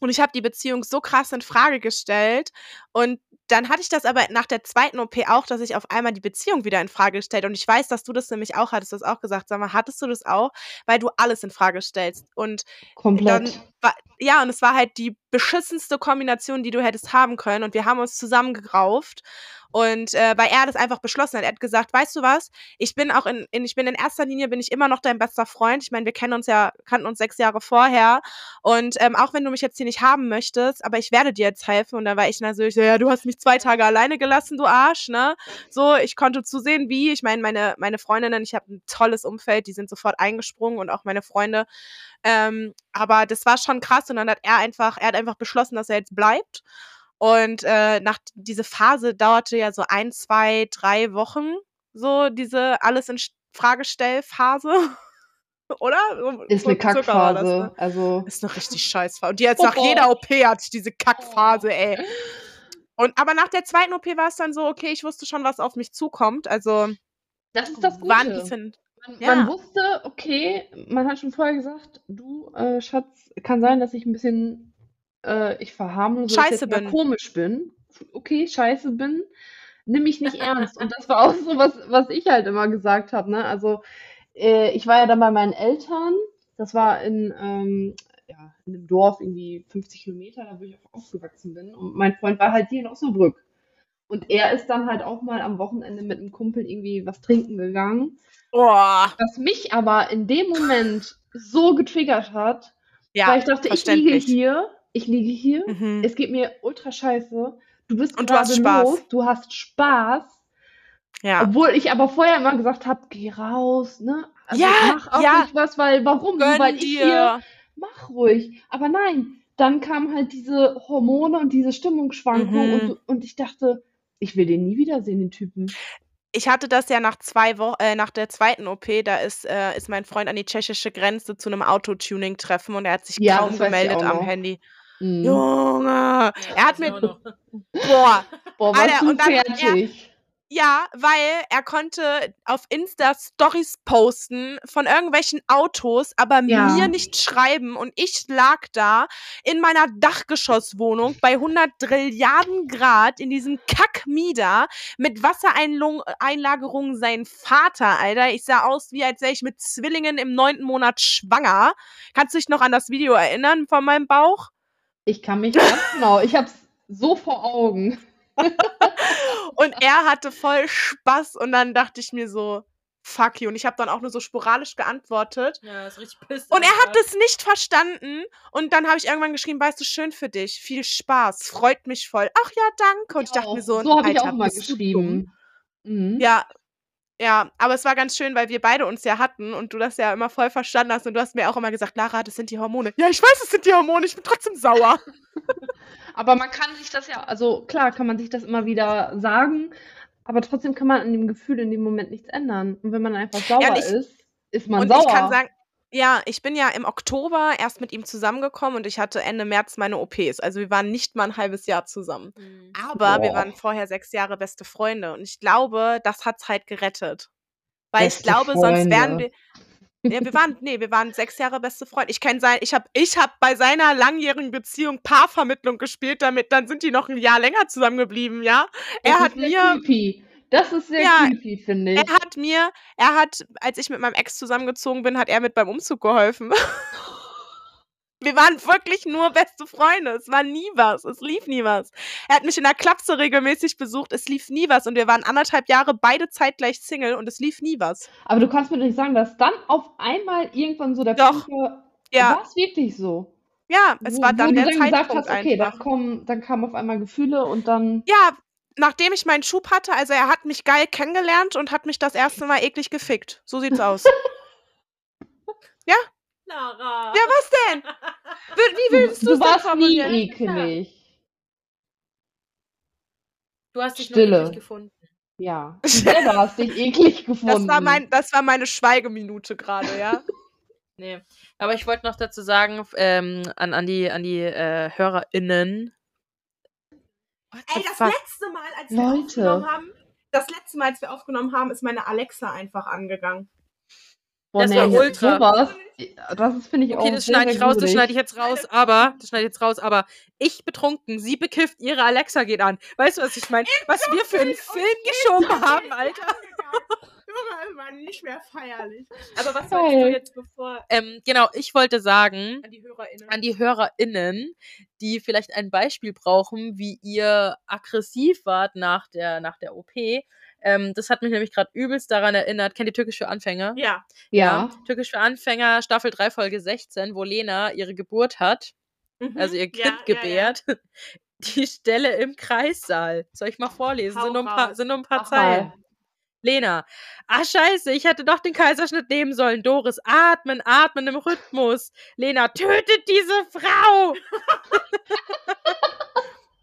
und ich habe die Beziehung so krass in Frage gestellt. Und dann hatte ich das aber nach der zweiten OP auch, dass ich auf einmal die Beziehung wieder in Frage gestellt. Und ich weiß, dass du das nämlich auch hattest, du hast auch gesagt. Sag mal, hattest du das auch? Weil du alles in Frage stellst. Und Komplett. dann war, ja, und es war halt die beschissenste Kombination, die du hättest haben können. Und wir haben uns zusammengerauft. Und äh, weil er das einfach beschlossen hat. Er hat gesagt, weißt du was? Ich bin auch in, in ich bin in erster Linie bin ich immer noch dein bester Freund. Ich meine, wir kennen uns ja, kannten uns sechs Jahre vorher. Und ähm, auch wenn du mich jetzt hier nicht haben möchtest, aber ich werde dir jetzt helfen. Und dann war ich natürlich so, ja, du hast mich zwei Tage alleine gelassen, du Arsch, ne? So, ich konnte zusehen, wie. Ich meine, meine, meine Freundinnen, ich habe ein tolles Umfeld, die sind sofort eingesprungen und auch meine Freunde. Ähm, aber das war schon krass und dann hat er einfach, er hat einfach beschlossen, dass er jetzt bleibt. Und äh, nach diese Phase dauerte ja so ein, zwei, drei Wochen, so diese alles in Fragestellphase. Oder? Ist so eine war das, Kackphase. ne? Also, Ist eine richtig scheiß Phase. Und jetzt nach Oh. jeder OP ich diese Kackphase, ey. Und aber nach der zweiten OP war es dann so, okay, ich wusste schon, was auf mich zukommt. Also das ist das war ein Gute. bisschen, Man Man, Ja. man wusste, okay, man hat schon vorher gesagt, du, äh, Schatz, kann sein, dass ich ein bisschen, äh, ich verharmlose, ich Scheiße bin. komisch bin. Okay, scheiße bin. Nimm mich nicht ernst. Und das war auch so was, was ich halt immer gesagt habe, ne? Also, äh, ich war ja dann bei meinen Eltern. Das war in, ähm, ja, in einem Dorf, irgendwie 50 Kilometer, da wo ich auch aufgewachsen bin. Und mein Freund war halt hier in Osnabrück. Und er ist dann halt auch mal am Wochenende mit einem Kumpel irgendwie was trinken gegangen. Boah. Was mich aber in dem Moment so getriggert hat, Ja, weil ich dachte, ich liege hier, ich liege hier, Mhm. es geht mir ultra scheiße. Du bist Und du hast Spaß. los, du hast Spaß. Ja. Obwohl ich aber vorher immer gesagt habe, geh raus, ne? Also Ja, mach auch ja. nicht was, weil warum? Gönn weil ich hier dir. mach ruhig. Aber nein, dann kamen halt diese Hormone und diese Stimmungsschwankungen Mhm. und, und ich dachte, ich will den nie wiedersehen, den Typen. Ich hatte das ja nach zwei Wochen, äh, nach der zweiten OP, da ist, äh, ist mein Freund an die tschechische Grenze zu einem Autotuning-Treffen und er hat sich Ja, kaum gemeldet am. Handy. Mhm. Junge! Er hat mir, boah, Boah, warst Alter, und dann hat er- fertig. Ja, weil er konnte auf Insta Stories posten von irgendwelchen Autos, aber Ja. mir nicht schreiben und ich lag da in meiner Dachgeschosswohnung bei 100 Trilliarden Grad in diesem Kackmieder mit Wassereinlagerung sein Vater, Alter. Ich sah aus, wie als wäre ich mit Zwillingen im neunten Monat schwanger. Kannst du dich noch an das Video erinnern von meinem Bauch? Ich kann mich ganz genau, ich hab's so vor Augen. Und er hatte voll Spaß und dann dachte ich mir so, fuck you. Und ich habe dann auch nur so sporadisch geantwortet. Ja, ist richtig pisst. Und er hat es nicht verstanden. Und dann habe ich irgendwann geschrieben, weißt du, schön für dich. Viel Spaß. Freut mich voll. Ach ja, danke. Und ich dachte mir so, so habe ich Alter, auch mal bist du dumm? geschrieben. Mhm. Ja, ja, aber es war ganz schön, weil wir beide uns ja hatten und du das ja immer voll verstanden hast und du hast mir auch immer gesagt, Lara, das sind die Hormone. Ja, ich weiß, es sind die Hormone, ich bin trotzdem sauer. Aber man kann sich das ja, also klar kann man sich das immer wieder sagen, aber trotzdem kann man an dem Gefühl in dem Moment nichts ändern. Und wenn man einfach sauer und ich- ist, ist man und sauer. ich kann sagen, ja, ich bin ja im Oktober erst mit ihm zusammengekommen und ich hatte Ende März meine OPs. Also wir waren nicht mal ein halbes Jahr zusammen. Mhm. Aber wir Boah. waren vorher sechs Jahre beste Freunde und ich glaube, das hat's halt gerettet. Weil Beste ich glaube, sonst wären Freunde. wir. Ja, wir waren, nee, wir waren sechs Jahre beste Freunde. Ich kann sein, ich habe ich hab bei seiner langjährigen Beziehung Paarvermittlung gespielt, damit dann sind die noch ein Jahr länger zusammengeblieben, ja. Er hat mir, creepy. Das ist sehr Ja, creepy, finde ich. er hat mir, er hat, als ich mit meinem Ex zusammengezogen bin, hat er mit beim Umzug geholfen. Wir waren wirklich nur beste Freunde. Es war nie was. Es lief nie was. Er hat mich in der Klapse regelmäßig besucht. Es lief nie was. Und wir waren anderthalb Jahre beide zeitgleich Single und es lief nie was. Aber du kannst mir doch nicht sagen, dass dann auf einmal irgendwann so der Doch. Funke, Ja, war es wirklich so? ja, es wo, war wo dann du der dann gesagt Zeitpunkt hast, okay, dann, einfach. kommen, dann kamen auf einmal Gefühle und dann. Ja, nachdem ich meinen Schub hatte, also er hat mich geil kennengelernt und hat mich das erste Mal eklig gefickt. So sieht's aus. Lara. Ja, was denn? Wie wie willst du, du warst nie ekelig. Du hast dich Stille. noch eklig gefunden. Ja. Du hast dich eklig gefunden. Das war, mein, das war meine Schweigeminute gerade, ja. Nee. Aber ich wollte noch dazu sagen, ähm, an, an die, an die äh, HörerInnen. Ey, das fuck? letzte Mal, als wir Leute. aufgenommen haben, das letzte Mal, als wir aufgenommen haben, ist meine Alexa einfach angegangen. Boah, Das nee, war ultra. Sowas, das ist, finde ich, Okay, auch das sehr, schneide ich raus, das schneide ich jetzt raus, aber, das schneide ich jetzt raus, aber ich betrunken, sie bekifft, ihre Alexa geht an. Weißt du, was ich meine? Was wir für einen Film geschoben haben, Alter. Junge, war nicht mehr feierlich. Aber was wolltest du jetzt bevor Ähm, genau, ich wollte sagen, an die HörerInnen? an die HörerInnen, die vielleicht ein Beispiel brauchen, wie ihr aggressiv wart nach der, nach der OP. Ähm, das hat mich nämlich gerade übelst daran erinnert. Kennt ihr Türkisch für Anfänger? ja. Ja. Türkisch für Anfänger, Staffel 3, Folge 16, wo Lena ihre Geburt hat, Mhm. also ihr Kind ja, ja, gebärt. Die Stelle im Kreissaal. Soll ich mal vorlesen? Hau Sind nur ein paar, sind nur ein paar Zeilen. Lena. Ah, scheiße, ich hätte doch den Kaiserschnitt nehmen sollen. Doris, atmen, atmen im Rhythmus. Lena, tötet diese Frau!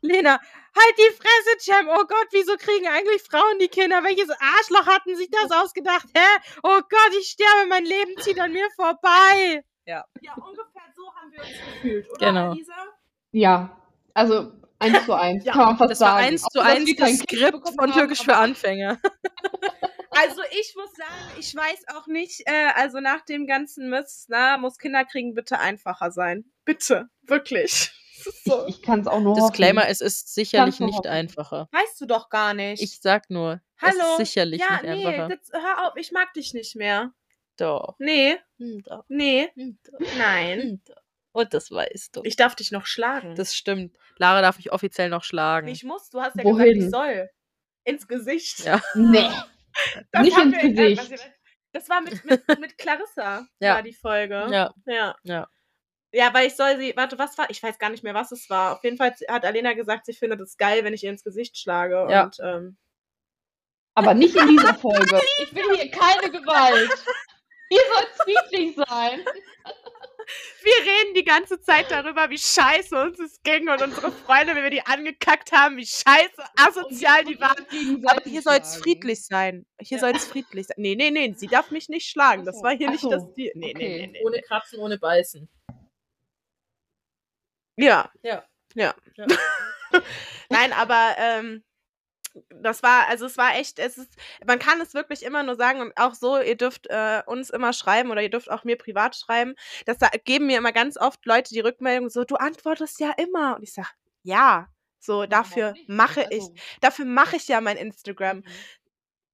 Lena, halt die Fresse, Cem. Oh Gott, wieso kriegen eigentlich Frauen die Kinder? Welches Arschloch hatten sich das ausgedacht? Hä? Oh Gott, ich sterbe, mein Leben zieht an mir vorbei. Ja, ungefähr so haben wir uns gefühlt, oder, Genau. Alisa? Ja. Also eins zu eins, Ja, kann man fast Das war sagen. eins Auch, zu eins das Skript bekommen von Türkisch für Anfänger. Also ich muss sagen, ich weiß auch nicht, äh, also nach dem ganzen Mist, na, muss Kinderkriegen bitte einfacher sein. Bitte, wirklich. So. Ich, ich kann es auch nur Disclaimer, hoffen. es ist sicherlich nicht hoffen. einfacher. Weißt du doch gar nicht. Ich sag nur, Hallo. es ist sicherlich ja, nicht nee, einfacher. das, hör auf, ich mag dich nicht mehr. Doch. Nee, Hm, doch. nee, Hm, doch. nein. Hm, doch. Und das weißt du. Ich darf dich noch schlagen. Das stimmt. Lara darf mich offiziell noch schlagen. ich muss, du hast ja Wohin? gesagt, ich soll. Ins Gesicht. Ja. Nee. Das Nicht ins äh, Gesicht. was- Das war mit, mit, mit Clarissa, Ja. war die Folge. Ja, Ja. ja. Ja, weil ich soll sie, warte, was war? Ich weiß gar nicht mehr, was es war. Auf jeden Fall hat Alena gesagt, sie findet es geil, wenn ich ihr ins Gesicht schlage. Ja. Und ähm, Aber nicht in dieser Folge. Ich will hier keine Gewalt. Hier soll es friedlich sein. Wir reden die ganze Zeit darüber, wie scheiße uns es ging und unsere Freunde, wenn wir die angekackt haben, wie scheiße asozial die waren. Aber hier soll es friedlich sein. Hier Ja. soll es friedlich sein. Nee, nee, nee, sie darf mich nicht schlagen. Das war hier nicht das Ziel. Nee, nee, Okay. nee, nee. Ohne Kratzen, ohne Beißen. Ja. Ja. Ja. Ja. Nein, aber ähm, das war, also es war echt, es ist, man kann es wirklich immer nur sagen und auch so, ihr dürft äh, uns immer schreiben oder ihr dürft auch mir privat schreiben. Das sa- geben mir immer ganz oft Leute die Rückmeldung so, du antwortest ja immer. Und ich sag, ja, so dafür mache ich, Also, dafür mache ich ja mein Instagram,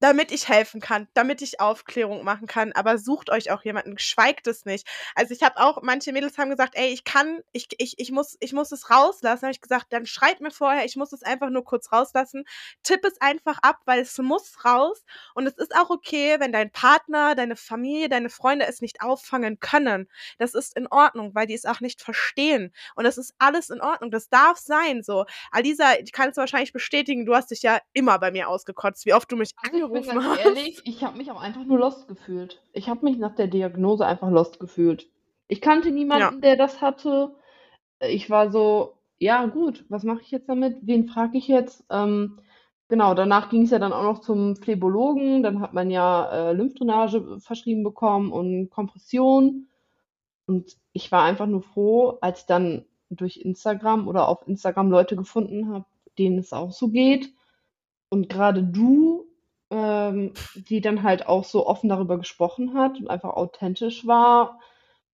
damit ich helfen kann, damit ich Aufklärung machen kann. Aber sucht euch auch jemanden, schweigt es nicht. Also ich habe auch, manche Mädels haben gesagt, ey, ich kann, ich, ich, ich, muss, ich muss es rauslassen. habe ich gesagt, dann schreibt mir vorher, ich muss es einfach nur kurz rauslassen. Tipp es einfach ab, weil es muss raus. Und es ist auch okay, wenn dein Partner, deine Familie, deine Freunde es nicht auffangen können. Das ist in Ordnung, weil die es auch nicht verstehen. Und das ist alles in Ordnung. Das darf sein so. Alisa, ich kann es wahrscheinlich bestätigen, du hast dich ja immer bei mir ausgekotzt, wie oft du mich Also ich bin angerufen ganz hast. ehrlich, ich habe mich auch einfach nur lost gefühlt. Ich habe mich nach der Diagnose einfach lost gefühlt. Ich kannte niemanden, der das hatte. Ich war so, ja gut, was mache ich jetzt damit? Wen frage ich jetzt? Ähm, genau, danach ging es ja dann auch noch zum Phlebologen. Dann hat man ja äh, Lymphdrainage verschrieben bekommen und Kompression. Und ich war einfach nur froh, als ich dann durch Instagram oder auf Instagram Leute gefunden habe, denen es auch so geht. Und gerade du, ähm, die dann halt auch so offen darüber gesprochen hat und einfach authentisch war,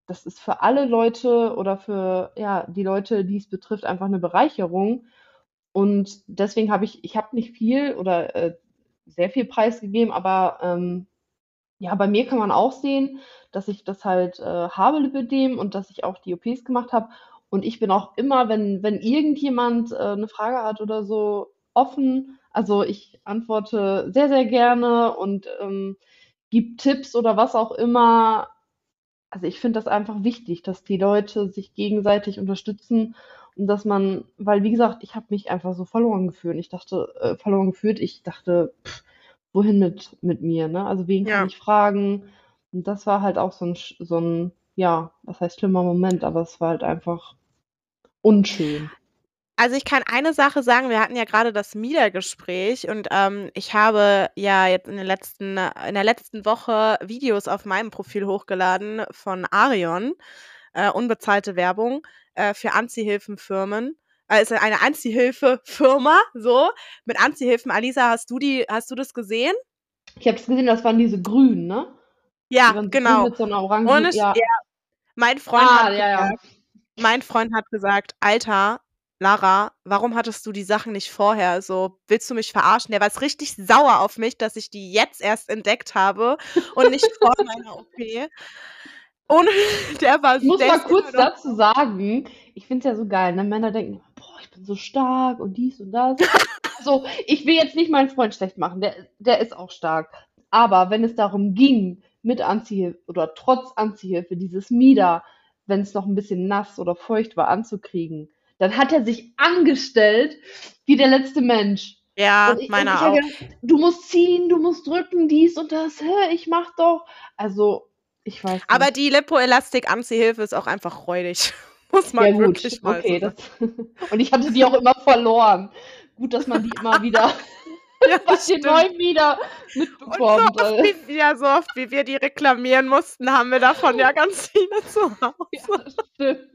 das ist für alle Leute oder für ja, die Leute, die es betrifft, einfach eine Bereicherung. Und deswegen habe ich, ich habe nicht viel oder äh, sehr viel preisgegeben, aber ähm, ja, bei mir kann man auch sehen, dass ich das halt äh, habe, Lipödem, und dass ich auch die OPs gemacht habe. Und ich bin auch immer, wenn, wenn irgendjemand äh, eine Frage hat oder so, offen. Also ich antworte sehr, sehr gerne und ähm, gebe Tipps oder was auch immer. Also ich finde das einfach wichtig, dass die Leute sich gegenseitig unterstützen und dass man, weil wie gesagt, ich habe mich einfach so verloren gefühlt. Ich dachte, äh, verloren gefühlt, ich dachte, pff, wohin mit, mit mir, ne? Also wen Ja. kann ich fragen? Und das war halt auch so ein, so ein, ja, was heißt schlimmer Moment, aber es war halt einfach unschön. Also ich kann eine Sache sagen, wir hatten ja gerade das MIDA-Gespräch und ähm, ich habe ja jetzt in, den letzten, in der letzten Woche Videos auf meinem Profil hochgeladen von Arion, äh, unbezahlte Werbung äh, für Anziehhilfenfirmen. Also eine Anziehhilfe-Firma, so, mit Anziehhilfen. Alisa, hast du die, hast du das gesehen? Ich habe es gesehen, das waren diese Grünen, ne? Ja, so grün genau. Mit so einer orangen, Und es, ja. ja. mein Freund Ah, hat ja, ja. mein Freund hat gesagt, Alter, Lara, warum hattest du die Sachen nicht vorher? So, willst du mich verarschen? Der war jetzt richtig sauer auf mich, dass ich die jetzt erst entdeckt habe und nicht vor meiner OP. Und der war Ich muss mal kurz dazu sagen, ich finde es ja so geil, ne? Männer denken, boah, ich bin so stark und dies und das. so, ich will jetzt nicht meinen Freund schlecht machen, der, der ist auch stark. Aber wenn es darum ging, mit Anziehhilfe oder trotz Anziehhilfe, dieses Mieder, wenn es noch ein bisschen nass oder feucht war, anzukriegen, dann hat er sich angestellt wie der letzte Mensch. Ja, Und ich, meiner ich auch. gedacht, du musst ziehen, du musst drücken, dies und das. Hä, ich mach doch. Also, ich weiß nicht. Aber die Lipoelastik-Anziehhilfe ist auch einfach räudig. Muss man ja, gut, wirklich mal okay. so Das, und ich hatte die auch immer verloren. Gut, dass man die immer wieder. Ja, das den neuen wieder Und so oft, wie, ja, so oft, wie wir die reklamieren mussten, haben wir davon ja ganz viele zu Hause. Ja, das stimmt.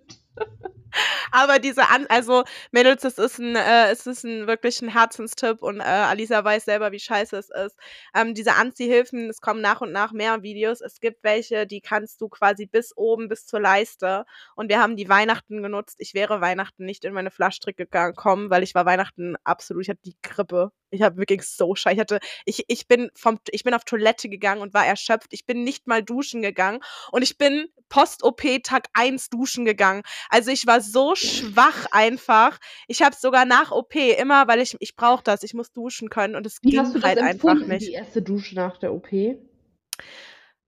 Aber diese An also Mädels, das ist 'n äh, es ist 'n wirklich 'n Herzenstipp und, äh, Alisa weiß selber, wie scheiße es ist. Ähm, diese Anziehhilfen, es kommen nach und nach mehr Videos. Es gibt welche, die kannst du quasi bis oben, bis zur Leiste und wir haben die Weihnachten genutzt. Ich wäre Weihnachten nicht in meine Flaschstricke gekommen, weil ich war Weihnachten absolut ich hatte die Grippe. Ich habe wirklich so schei ich hatte ich ich bin vom ich bin auf Toilette gegangen und war erschöpft. Ich bin nicht mal duschen gegangen und ich bin Post-OP Tag 1 duschen gegangen. Also, ich war so schwach einfach. Ich habe sogar nach OP immer weil ich ich brauche das, ich muss duschen können und es Wie hast du ging das halt einfach nicht. die erste Dusche nach der OP?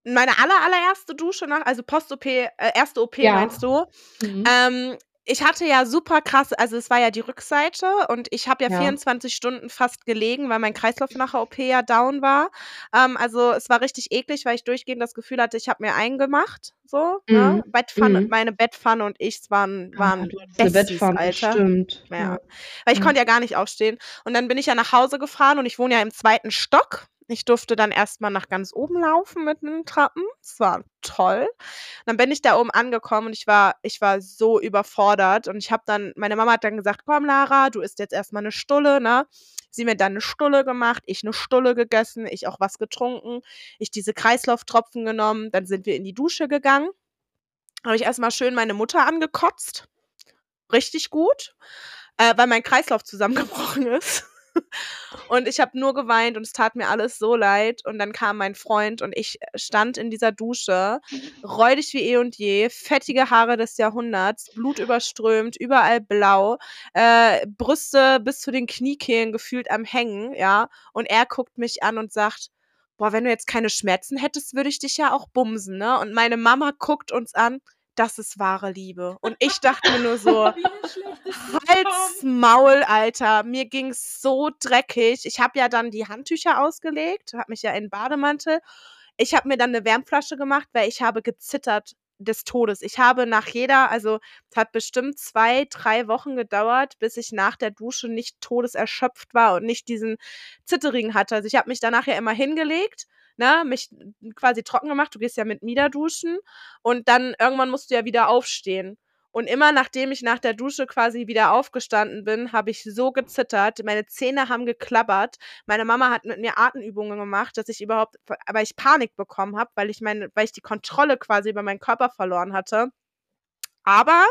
Meine aller allererste Dusche nach also Post-OP äh, erste OP Ja. meinst du? Mhm. Ähm, ich hatte ja super krass also, es war ja die Rückseite und ich habe ja Ja. 24 Stunden fast gelegen, weil mein Kreislauf nach der OP ja down war. Ähm, also, es war richtig eklig, weil ich durchgehend das Gefühl hatte, ich habe mir eingemacht, so, ne? Mhm. Bettpfanne Mhm. meine Bettpfanne und ich, waren Ah, waren 'ne Besties, Bettpfanne, Alter. stimmt. Ja. Ja. Weil ich Ja. konnte ja gar nicht aufstehen. Und dann bin ich ja nach Hause gefahren und ich wohne ja im 2. Stock. Ich durfte dann erst mal nach ganz oben laufen mit den Treppen. Es war toll. Dann bin ich da oben angekommen und ich war ich war so überfordert und ich habe dann meine Mama hat dann gesagt: „Komm, Lara, du isst jetzt erst mal 'ne Stulle“, ne? Sie mir dann 'ne Stulle gemacht, ich 'ne Stulle gegessen, ich auch was getrunken, ich diese Kreislauftropfen genommen, dann sind wir in die Dusche gegangen. Habe ich erst mal schön meine Mutter angekotzt. Richtig gut, äh, weil mein Kreislauf zusammengebrochen ist. Und ich habe nur geweint und es tat mir alles so leid. Und dann kam mein Freund und ich stand in dieser Dusche, räudig wie eh und je, fettige Haare des Jahrhunderts, blutüberströmt, überall blau, äh, Brüste bis zu den Kniekehlen gefühlt am Hängen, ja? Und er guckt mich an und sagt: „Boah, wenn du jetzt keine Schmerzen hättest, würde ich dich ja auch bumsen“, ne? Und meine Mama guckt uns an, das ist wahre Liebe. Und ich dachte mir nur so: Wie 'n schlechtes „Halt's Sitcom. Maul, Alter.“ Mir ging's so dreckig. Ich habe ja dann die Handtücher ausgelegt, habe mich ja in Bademantel ich habe mir dann 'ne Wärmflasche gemacht, weil ich habe gezittert des Todes. Ich habe nach jeder also, es hat bestimmt 2, 3 Wochen gedauert, bis ich nach der Dusche nicht todeserschöpft war und nicht diesen Zitterigen hatte. Also, ich habe mich danach ja immer hingelegt, ne, mich quasi trocken gemacht. Du gehst ja mit Mieder duschen und dann irgendwann musst du ja wieder aufstehen. Und immer nachdem ich nach der Dusche quasi wieder aufgestanden bin, habe ich so gezittert. Meine Zähne haben geklappert. Meine Mama hat mit mir Atemübungen gemacht, dass ich überhaupt weil ich Panik bekommen habe, weil ich meine weil ich die Kontrolle quasi über meinen Körper verloren hatte. Aber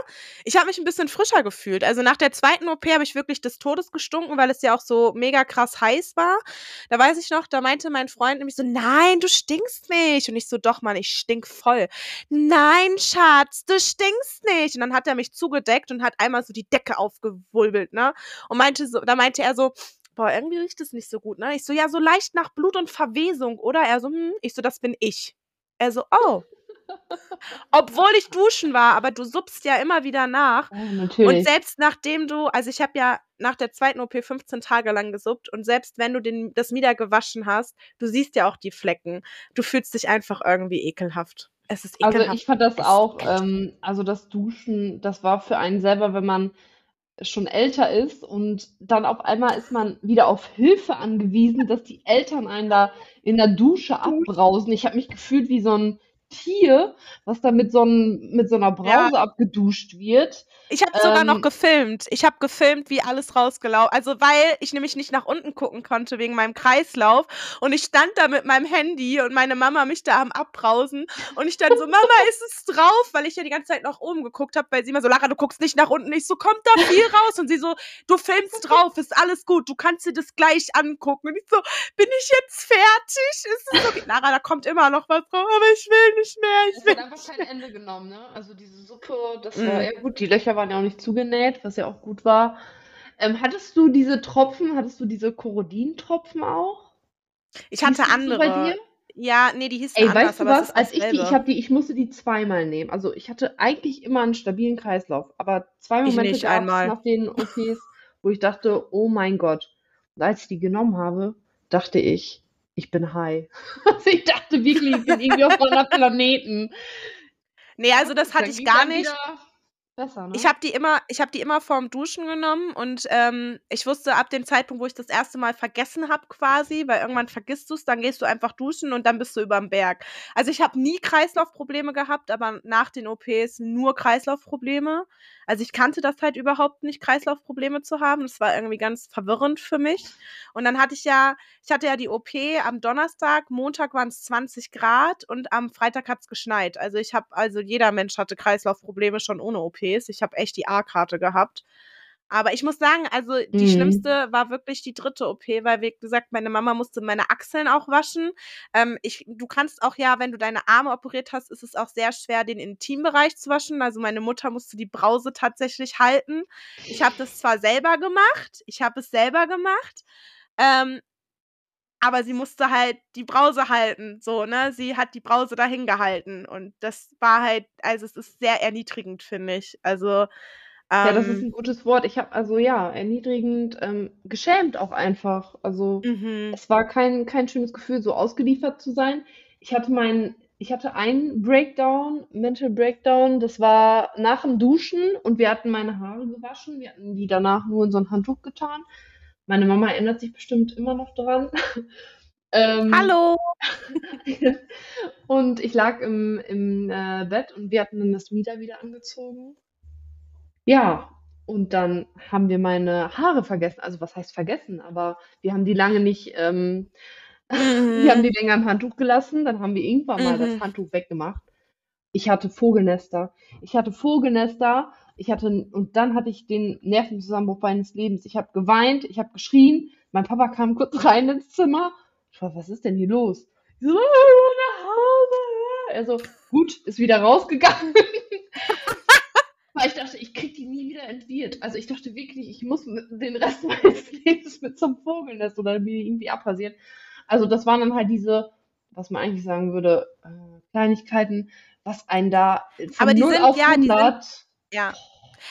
ich habe mich 'n bisschen frischer gefühlt. Also, nach der 2. OP habe ich wirklich des Todes gestunken, weil es ja auch so mega krass heiß war. Da weiß ich noch, da meinte mein Freund nämlich so: „Nein, du stinkst nicht.“ Und ich so: „Doch, Mann, ich stink voll.“ „Nein, Schatz, du stinkst nicht.“ Und dann hat er mich zugedeckt und hat einmal so die Decke aufgewirbelt, ne? Und meinte so da meinte er so: „Boah, irgendwie riecht es nicht so gut, ne?“ Ich so: „Ja, so leicht nach Blut und Verwesung, oder?“ Er so: „Mhm.“ Ich so: „Das bin ich.“ Er so: „Oh.“ Obwohl ich duschen war, aber du suppst ja immer wieder nach. Und natürlich. selbst nachdem du also, ich habe ja nach der 2. OP 15 Tage lang gesuppt und selbst wenn du den das Mieder gewaschen hast, du siehst ja auch die Flecken. Du fühlst dich einfach irgendwie ekelhaft. Es ist Also, ekelhaft. ich fand das Es auch ähm, also, das Duschen, das war für einen selber, wenn man schon älter ist und dann auf einmal ist man wieder auf Hilfe angewiesen, dass die Eltern einen da in der Dusche abbrausen. Ich habe mich gefühlt wie so 'n Tier, was da mit so 'n mit so 'ner Ja. Brause abgeduscht wird. Ich habe sogar noch Ähm gefilmt. Ich habe gefilmt, wie alles rausgelau also, weil ich nämlich nicht nach unten gucken konnte wegen meinem Kreislauf und ich stand da mit meinem Handy und meine Mama mich da am Abbrausen und ich dann so: „Mama, ist es drauf?“ Weil ich ja die ganze Zeit nach oben geguckt habe, weil sie immer so: „Lara, du guckst nicht nach unten.“ Ich so: „Kommt da viel raus?“ Und sie so: „Du filmst drauf, ist alles gut, du kannst dir das gleich angucken.“ Und ich so: „Bin ich jetzt fertig? Ist es okay?“ „Lara, da kommt immer noch was raus, aber ich will nicht mehr, ich Es will hat einfach kein mehr.“ Ende genommen, ne? Also, diese Suppe, das war Mhm. ja gut, die Löcher waren ja auch nicht zugenäht, was ja auch gut war. Ähm, hattest du diese Tropfen hattest du diese Korodin-Tropfen auch? Ich hatte die so bei andere. dir? Ja, ne, die hießen Ey, anders, weißt du was? Als ich die ich habe die ich musste die zweimal nehmen. Also, ich hatte eigentlich immer 'n stabilen Kreislauf, aber 2 Ich Momente nicht, gab's einmal. nach den OPs, wo ich dachte: „Oh mein Gott.“ Und als ich die genommen habe, dachte ich, ich bin high. Also, ich dachte wirklich, ich bin irgendwie auf 'nem anderen Planeten. Ne, also, das hatte ich gar einem nicht. wieder besser, ne? Ich habe die immer, ich habe die immer vorm Duschen genommen und ähm, ich wusste ab dem Zeitpunkt, wo ich das erste Mal vergessen habe, quasi, weil irgendwann vergisst du es, dann gehst du einfach duschen und dann bist du überm Berg. Also ich habe nie Kreislaufprobleme gehabt, aber nach den OPs nur Kreislaufprobleme. Also ich kannte das halt überhaupt nicht, Kreislaufprobleme zu haben. Das war irgendwie ganz verwirrend für mich. Und dann hatte ich ja, ich hatte ja die OP am Donnerstag, Montag waren es 20 Grad und am Freitag hat es geschneit. Also ich habe, also jeder Mensch hatte Kreislaufprobleme schon ohne OPs. Ich habe echt die A-Karte gehabt. Aber ich muss sagen, also die Mhm. schlimmste war wirklich die dritte OP, weil wie gesagt, meine Mama musste meine Achseln auch waschen. Ähm, ich, du kannst auch ja, wenn du deine Arme operiert hast, ist es auch sehr schwer, den Intimbereich zu waschen. Also meine Mutter musste die Brause tatsächlich halten. Ich habe das zwar selber gemacht, ich habe es selber gemacht, ähm, aber sie musste halt die Brause halten, so, ne? Sie hat die Brause dahin gehalten und das war halt, also es ist sehr erniedrigend, finde ich. Also, Ja, das ist ähm, ein gutes Wort. Ich habe also ja, erniedrigend, ähm, geschämt auch einfach. Also mhm. es war kein, kein schönes Gefühl, so ausgeliefert zu sein. Ich hatte meinen, ich hatte einen Breakdown, Mental Breakdown, das war nach dem Duschen und wir hatten meine Haare gewaschen. Wir hatten die danach nur in so ein Handtuch getan. Meine Mama erinnert sich bestimmt immer noch dran. Ähm, Hallo! und ich lag im, im äh, Bett und wir hatten dann das Mieder wieder angezogen. Ja, und dann haben wir meine Haare vergessen. Also was heißt vergessen? Aber wir haben die lange nicht, ähm, wir haben die länger im Handtuch gelassen. Dann haben wir irgendwann mal das Mhm. Handtuch weggemacht. Ich hatte Vogelnester. Ich hatte Vogelnester. Ich hatte, und dann hatte ich den Nervenzusammenbruch meines Lebens. Ich habe geweint, ich habe geschrien. Mein Papa kam kurz rein ins Zimmer. Ich war, was ist denn hier los? Ich so, "Ah, nach Hause. Er so, gut, ist wieder rausgegangen. Weil ich dachte, ich krieg die nie wieder entwirrt. Also ich dachte wirklich, ich muss den Rest meines Lebens mit zum Vogelnest oder mir irgendwie abpassieren. Also das waren dann halt diese, was man eigentlich sagen würde, äh, Kleinigkeiten, was einen da von Aber die 0 sind, auf ja, die sind, 100 ja.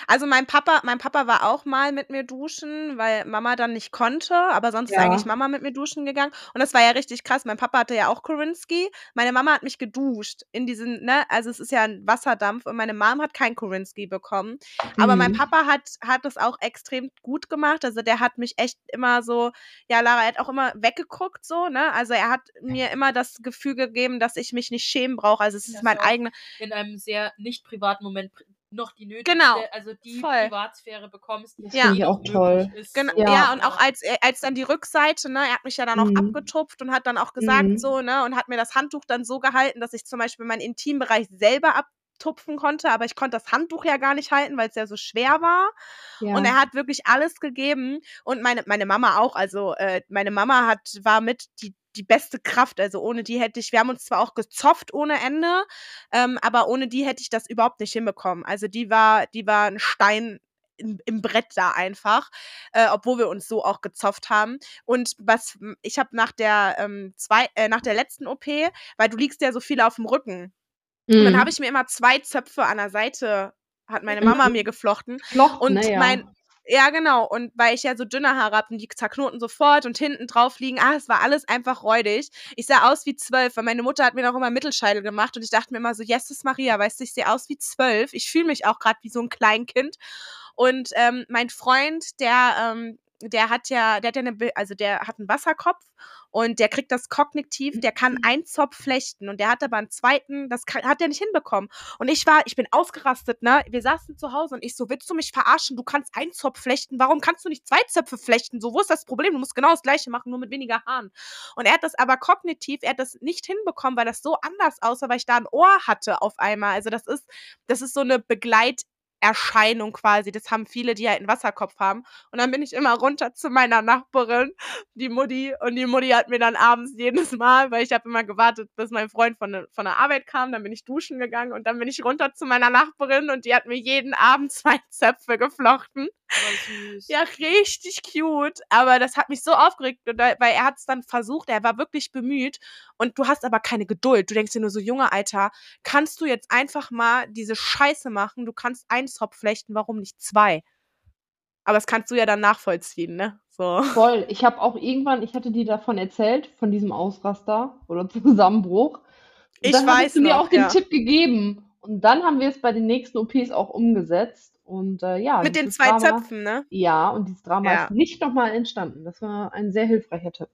Also mein Papa, mein Papa war auch mal mit mir duschen, weil Mama dann nicht konnte, aber sonst ist eigentlich Ja. Mama mit mir duschen gegangen. Und das war ja richtig krass. Mein Papa hatte ja auch Korinsky. Meine Mama hat mich geduscht in diesen, ne, also es ist ja ein Wasserdampf und meine Mom hat kein Korinsky bekommen. Aber mein Mhm. Papa hat, hat das auch extrem gut gemacht. Also der hat mich echt immer so, ja, Lara, er hat auch immer weggeguckt, so, ne? Also er hat mir immer das Gefühl gegeben, dass ich mich nicht schämen brauche. Also es ist Dass mein auch eigener. in einem sehr nicht privaten Moment noch die nötigste, Genau, also die voll. Privatsphäre bekommst, Das Ja. ich auch toll. möglich ist. Genau, So. ja, Ja. und auch als, äh, als dann die Rückseite, ne, er hat mich ja dann auch Mhm. abgetupft und hat dann auch gesagt, Mhm. so, ne, und hat mir das Handtuch dann so gehalten, dass ich zum Beispiel meinen Intimbereich selber abtupfen konnte, aber ich konnte das Handtuch ja gar nicht halten, weil es ja so schwer war. Und er Ja. hat wirklich alles gegeben und meine, meine Mama auch. Also äh, meine Mama hat, war mit die, die beste Kraft. Also ohne die hätte ich, wir haben uns zwar auch gezopft ohne Ende, ähm, aber ohne die hätte ich das überhaupt nicht hinbekommen. Also die war, die war ein Stein im, im Brett da einfach, äh, obwohl wir uns so auch gezopft haben. Und was ich habe nach der ähm, zwei, äh, nach der letzten OP, weil du liegst ja so viel auf dem Rücken. Und dann habe Mhm. ich mir immer zwei Zöpfe an der Seite, hat meine Mama Mhm. mir geflochten. Flochten, Und ne, mein, ja. genau. Und weil ich ja so dünne Haare habe und die zerknoten sofort und hinten drauf liegen, ah, es war alles einfach räudig. Ich sah aus wie zwölf, weil meine Mutter hat mir noch immer Mittelscheitel gemacht und ich dachte mir immer so, Jesus Maria, weißt du, ich sehe aus wie zwölf. Ich fühle mich auch gerade wie so ein Kleinkind. Und ähm, mein Freund, der, ähm, der hat ja, der hat ja eine, also der hat einen Wasserkopf und der kriegt das kognitiv, der kann einen Zopf flechten und der hat aber einen zweiten, das kann, hat er nicht hinbekommen. Und ich war, ich bin ausgerastet, ne? Wir saßen zu Hause und ich so, willst du mich verarschen? Du kannst einen Zopf flechten, warum kannst du nicht zwei Zöpfe flechten? So, wo ist das Problem? Du musst genau das gleiche machen, nur mit weniger Haaren. Und er hat das aber kognitiv, er hat das nicht hinbekommen, weil das so anders aussah, weil ich da ein Ohr hatte auf einmal. Also das ist, das ist so eine Begleit- Erscheinung quasi. Das haben viele, die halt einen Wasserkopf haben. Und dann bin ich immer runter zu meiner Nachbarin, die Mutti. Und die Mutti hat mir dann abends jedes Mal, weil ich habe immer gewartet, bis mein Freund von, von der Arbeit kam, dann bin ich duschen gegangen und dann bin ich runter zu meiner Nachbarin und die hat mir jeden Abend zwei Zöpfe geflochten. Ja, richtig cute. Aber das hat mich so aufgeregt, weil er hat es dann versucht, er war wirklich bemüht. Und du hast aber keine Geduld. Du denkst dir nur so, Junge, Alter, kannst du jetzt einfach mal diese Scheiße machen? Du kannst einen Zopf flechten, warum nicht zwei? Aber das kannst du ja dann nachvollziehen, ne? So. Voll. Ich habe auch irgendwann, ich hatte dir davon erzählt, von diesem Ausraster oder Zusammenbruch. Und Ich dann weiß hattest du mir noch, auch den ja. Tipp gegeben. Und dann haben wir es bei den nächsten OPs auch umgesetzt. Und äh, ja, Mit den zwei Drama, Zöpfen, ne? ja, und dieses Drama Ja. ist nicht nochmal entstanden. Das war ein sehr hilfreicher Tipp.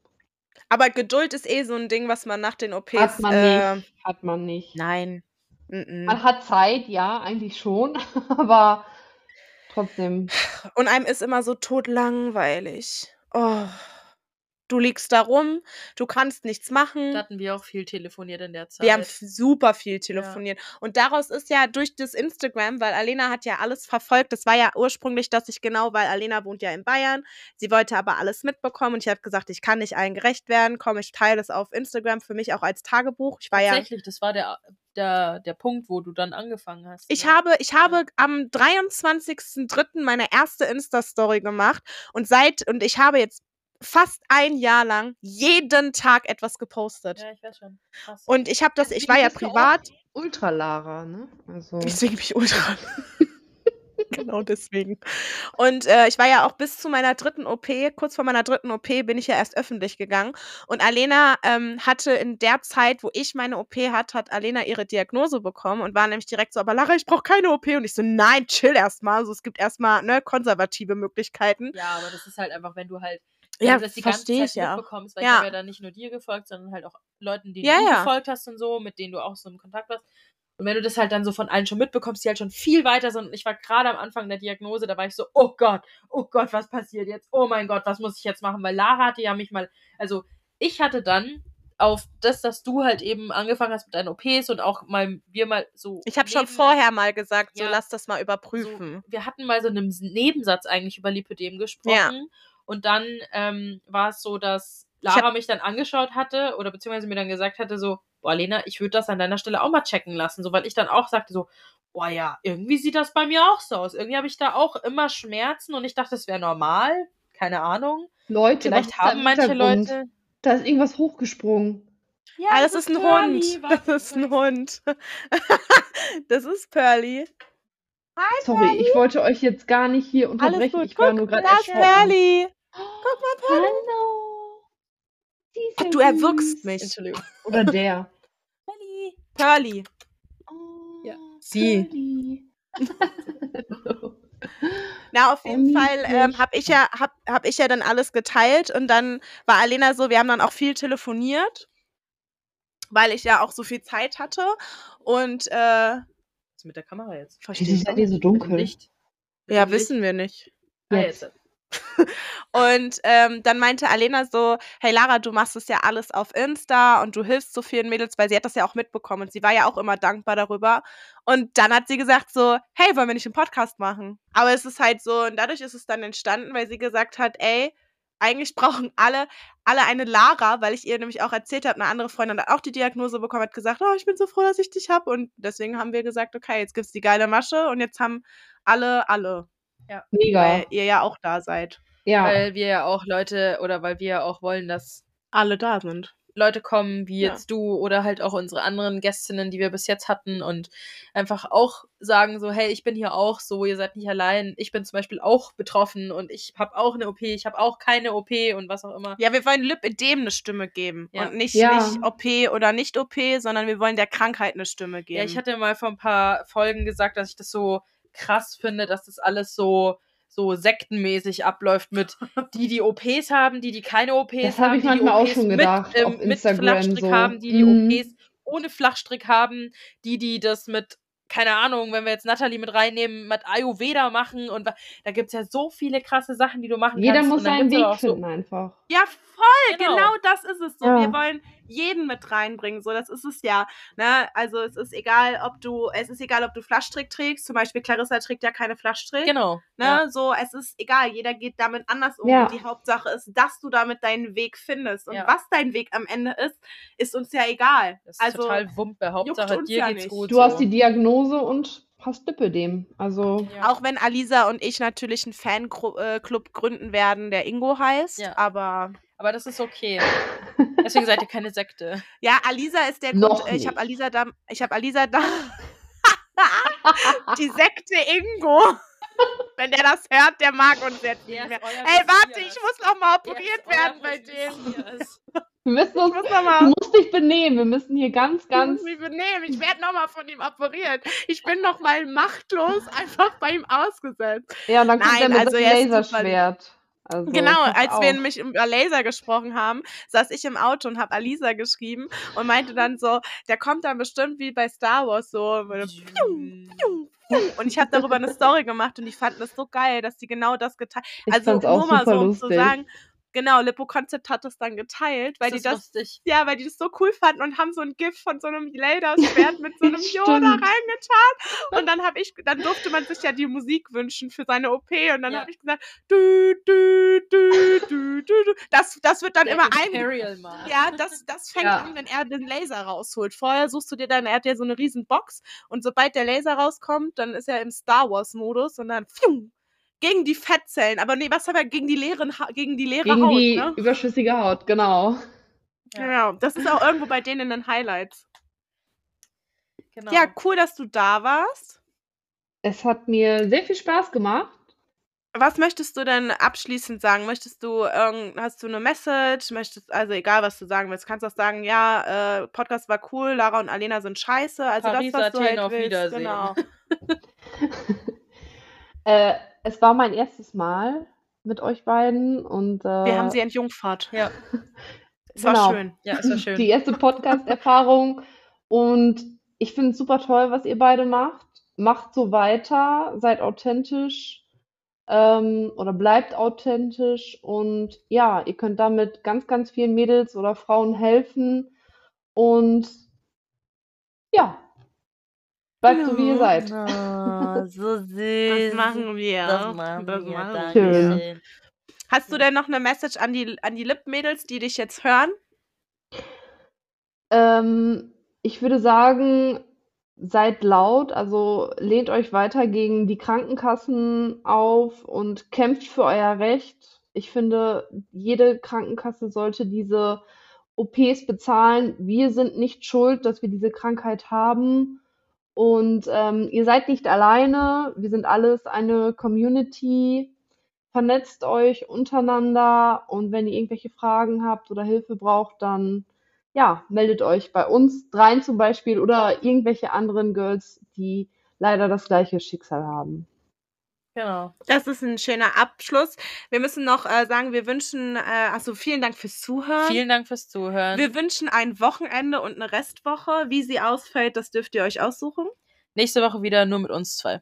Aber Geduld ist eh so ein Ding, was man nach den OPs. Hat man äh, nicht. Hat man nicht. Nein. Mm-mm. Man hat Zeit, ja, eigentlich schon, aber trotzdem. Und einem ist immer so totlangweilig. Oh. Du liegst da rum, du kannst nichts machen. Da hatten wir auch viel telefoniert in der Zeit. Wir haben super viel telefoniert. Und daraus ist ja durch das Instagram, weil Alena hat ja alles verfolgt. Das war ja ursprünglich, dass ich genau, weil Alena wohnt ja in Bayern. Sie wollte aber alles mitbekommen und ich habe gesagt, ich kann nicht allen gerecht werden. Komm, ich teile es auf Instagram für mich auch als Tagebuch. Ich war ja. Tatsächlich, das war der, der, der Punkt, wo du dann angefangen hast. Ich ne? habe, ich habe am 23.03. meine erste Insta-Story gemacht und seit, und ich habe jetzt fast ein Jahr lang jeden Tag etwas gepostet. Ja, ich weiß schon. Krass. Und ich habe das, ich war ja privat. Ultra Lara, ne? Also. Deswegen bin ich ultra. genau deswegen. Und äh, ich war ja auch bis zu meiner dritten OP, kurz vor meiner dritten OP, bin ich ja erst öffentlich gegangen. Und Alena ähm, hatte in der Zeit, wo ich meine OP hatte, hat Alena ihre Diagnose bekommen und war nämlich direkt so, aber Lara, ich brauche keine OP. Und ich so, nein, chill erstmal. Also es gibt erstmal ne, konservative Möglichkeiten. ja, aber das ist halt einfach, wenn du halt Ja, du das die ganze Zeit ich ja. mitbekommst, weil Ja. ich habe ja dann nicht nur dir gefolgt, sondern halt auch Leuten, denen Ja, du ja. gefolgt hast und so, mit denen du auch so im Kontakt warst. Und wenn du das halt dann so von allen schon mitbekommst, die halt schon viel weiter sind. Und ich war gerade am Anfang der Diagnose, da war ich so, oh Gott, oh Gott, was passiert jetzt? Oh mein Gott, was muss ich jetzt machen? Weil Lara hatte ja mich mal, also ich hatte dann auf das, dass du halt eben angefangen hast mit deinen OPs und auch mal wir mal so. Ich habe schon vorher mal gesagt, so Ja. lass das mal so, überprüfen. wir hatten mal so einen Nebensatz eigentlich über Lipödem gesprochen. Und dann ähm, war es so, dass Lara mich dann angeschaut hatte oder beziehungsweise mir dann gesagt hatte, so, boah, Lena, ich würde das an deiner Stelle auch mal checken lassen. So, weil ich dann auch sagte, so, boah ja, irgendwie sieht das bei mir auch so aus. Irgendwie habe ich da auch immer Schmerzen und ich dachte, das wäre normal. Keine Ahnung. Leute, Vielleicht haben manche? Leute. Da ist irgendwas hochgesprungen. Ja, ah, das ist ein Hund. Das ist ein Hund. das ist Pearly. Sorry, ich wollte euch jetzt gar nicht hier Alles unterbrechen. gut. Ich war Guck, nur gerade da ist erschrocken. Pearly. Hallo. Ist Ach, ja du erwürgst süß. mich. Entschuldigung. Oder der. Pearly. Pearly. Oh, Ja, sie. Pearly. Na, auf Oh, jeden Fall ähm, habe ich, ja, hab, hab ich ja dann alles geteilt und dann war Alena so, wir haben dann auch viel telefoniert, weil ich ja auch so viel Zeit hatte und äh, Was ist mit der Kamera jetzt? verstehe Wieso ich seid nicht. ihr so dunkel? Licht? Mit Ja, wissen wir nicht. Ah, Jetzt. Und ähm, dann meinte Alena so, hey Lara, du machst es ja alles auf Insta und du hilfst so vielen Mädels, weil sie hat das ja auch mitbekommen und sie war ja auch immer dankbar darüber. Und dann hat sie gesagt so, hey, wollen wir nicht einen Podcast machen? Aber es ist halt so, und dadurch ist es dann entstanden, weil sie gesagt hat, ey, eigentlich brauchen alle, alle eine Lara, weil ich ihr nämlich auch erzählt habe, eine andere Freundin hat auch die Diagnose bekommen, hat gesagt, oh, ich bin so froh, dass ich dich habe. Und deswegen haben wir gesagt, okay, jetzt gibt's die geile Masche und jetzt haben alle, alle, Mega. weil ihr ja auch da seid. Ja. Weil wir ja auch Leute oder weil wir ja auch wollen, dass Alle da sind. Leute kommen, wie Ja. jetzt du oder halt auch unsere anderen Gästinnen, die wir bis jetzt hatten und einfach auch sagen so, hey, ich bin hier auch so, ihr seid nicht allein. Ich bin zum Beispiel auch betroffen und ich habe auch eine OP, ich habe auch keine OP und was auch immer. Ja, wir wollen Lipödem eine Stimme geben. Ja. Und nicht, Ja. nicht OP oder nicht OP, sondern wir wollen der Krankheit eine Stimme geben. Ja, ich hatte mal vor ein paar Folgen gesagt, dass ich das so krass finde, dass das alles so so sektenmäßig abläuft mit die, die OPs haben, die, die keine OPs Das hab haben, ich die manchmal die auch OPs schon mit, gedacht, ähm, mit Instagram Flachstrick so. haben, die die Mhm. OPs ohne Flachstrick haben, die, die das mit, keine Ahnung, wenn wir jetzt Natalie mit reinnehmen, mit Ayurveda machen und da gibt's ja so viele krasse Sachen, die du machen Jeder kannst. muss und dann seinen Weg auch so, finden einfach. ja, voll, Genau. genau. das ist es so. Ja. Wir wollen jeden mit reinbringen. So, das ist es ja. Ne? Also es ist egal, ob du, es ist egal, ob du Flaschstrick trägst. Zum Beispiel Clarissa trägt ja keine Flaschstrick. Genau. Ne? Ja. So, es ist egal, jeder geht damit anders um. Ja. Und die Hauptsache ist, dass du damit deinen Weg findest. Und Ja. was dein Weg am Ende ist, ist uns ja egal. Das ist also, total Wumpe. Hauptsache, dir ja geht's nicht. gut. Du so. hast die Diagnose und hast Lipödem. Also, ja. Auch wenn Alisa und ich natürlich einen Fanclub gründen werden, der Ingo heißt. Ja. Aber Aber das ist okay. Deswegen seid ihr keine Sekte. ja, Alisa ist der Noch Grund. äh, Ich habe. Alisa da. Ich habe Alisa da. Die Sekte Ingo. Wenn der das hört, der mag uns jetzt nicht mehr. Ey, warte, ich muss noch mal operiert werden bei. Messias. Wir müssen Ich uns, muss noch du mal musst dich benehmen. Wir müssen hier ganz, Ich ganz. muss mich benehmen. Ich werde nochmal von ihm operiert. Ich bin noch mal machtlos einfach bei ihm ausgesetzt. Ja, und dann kommt Nein, er mit also dem er Laserschwert. Also, Genau, als wir auf. nämlich über Laser gesprochen haben, saß ich im Auto und habe Alisa geschrieben und meinte dann so, der kommt dann bestimmt wie bei Star Wars so. pium, pium, pium. Und ich habe darüber eine Story gemacht und die fanden es so geil, dass die genau das geteilt Ich Also auch nur mal so um zu sagen, genau, Lippo Concept hat das dann geteilt, weil Das die das lustig. ja, weil die das so cool fanden und haben so ein GIF von so einem Laserschwert mit so einem. Yoda reingetan. Und dann habe ich, dann durfte man sich ja die Musik wünschen für seine OP. Und dann Ja. habe ich gesagt, du, du, du, du, du, du. Das, das wird dann Der immer ein. Ja, das, das fängt Ja. an, wenn er den Laser rausholt. Vorher suchst du dir dann, er hat ja so eine riesen Box und sobald der Laser rauskommt, dann ist er im Star Wars Modus und dann pfium, gegen die Fettzellen. Aber nee, was haben wir gegen die leeren, Ha- gegen die leere Gegen Haut, die ne? überschüssige Haut, genau. Ja. Genau, das ist auch irgendwo bei denen in den Highlights. Genau. Ja, cool, dass du da warst. Es hat mir sehr viel Spaß gemacht. Was möchtest du denn abschließend sagen? Möchtest du irgend, hast du eine Message? Möchtest, also egal, was du sagen willst, kannst auch sagen, ja, äh, Podcast war cool, Lara und Alena sind scheiße. Also Paris, das, was du Athen, halt auf willst. Wiedersehen. Genau. Äh, es war mein erstes Mal mit euch beiden und äh, Wir haben sie entjungfert. Ja, Es war genau. schön. ja, es war schön. die erste Podcast-Erfahrung und ich finde es super toll, was ihr beide macht. Macht so weiter, seid authentisch ähm, oder bleibt authentisch und ja, ihr könnt damit ganz, ganz vielen Mädels oder Frauen helfen und ja, bleibt so, wie ihr seid. Oh, so süß. Das machen wir. Das machen Das wir. machen schön. Hast du denn noch eine Message an die, an die Lip-Mädels, die dich jetzt hören? Ähm, ich würde sagen, seid laut, also lehnt euch weiter gegen die Krankenkassen auf und kämpft für euer Recht. Ich finde, jede Krankenkasse sollte diese OPs bezahlen. Wir sind nicht schuld, dass wir diese Krankheit haben. Und ähm, ihr seid nicht alleine. Wir sind alles eine Community. Vernetzt euch untereinander und wenn ihr irgendwelche Fragen habt oder Hilfe braucht, dann ja, meldet euch bei uns dreien zum Beispiel oder irgendwelche anderen Girls, die leider das gleiche Schicksal haben. Genau. Das ist ein schöner Abschluss. Wir müssen noch äh, sagen, wir wünschen, äh, also vielen Dank fürs Zuhören. Vielen Dank fürs Zuhören. Wir wünschen ein Wochenende und eine Restwoche. Wie sie ausfällt, das dürft ihr euch aussuchen. Nächste Woche wieder nur mit uns zwei.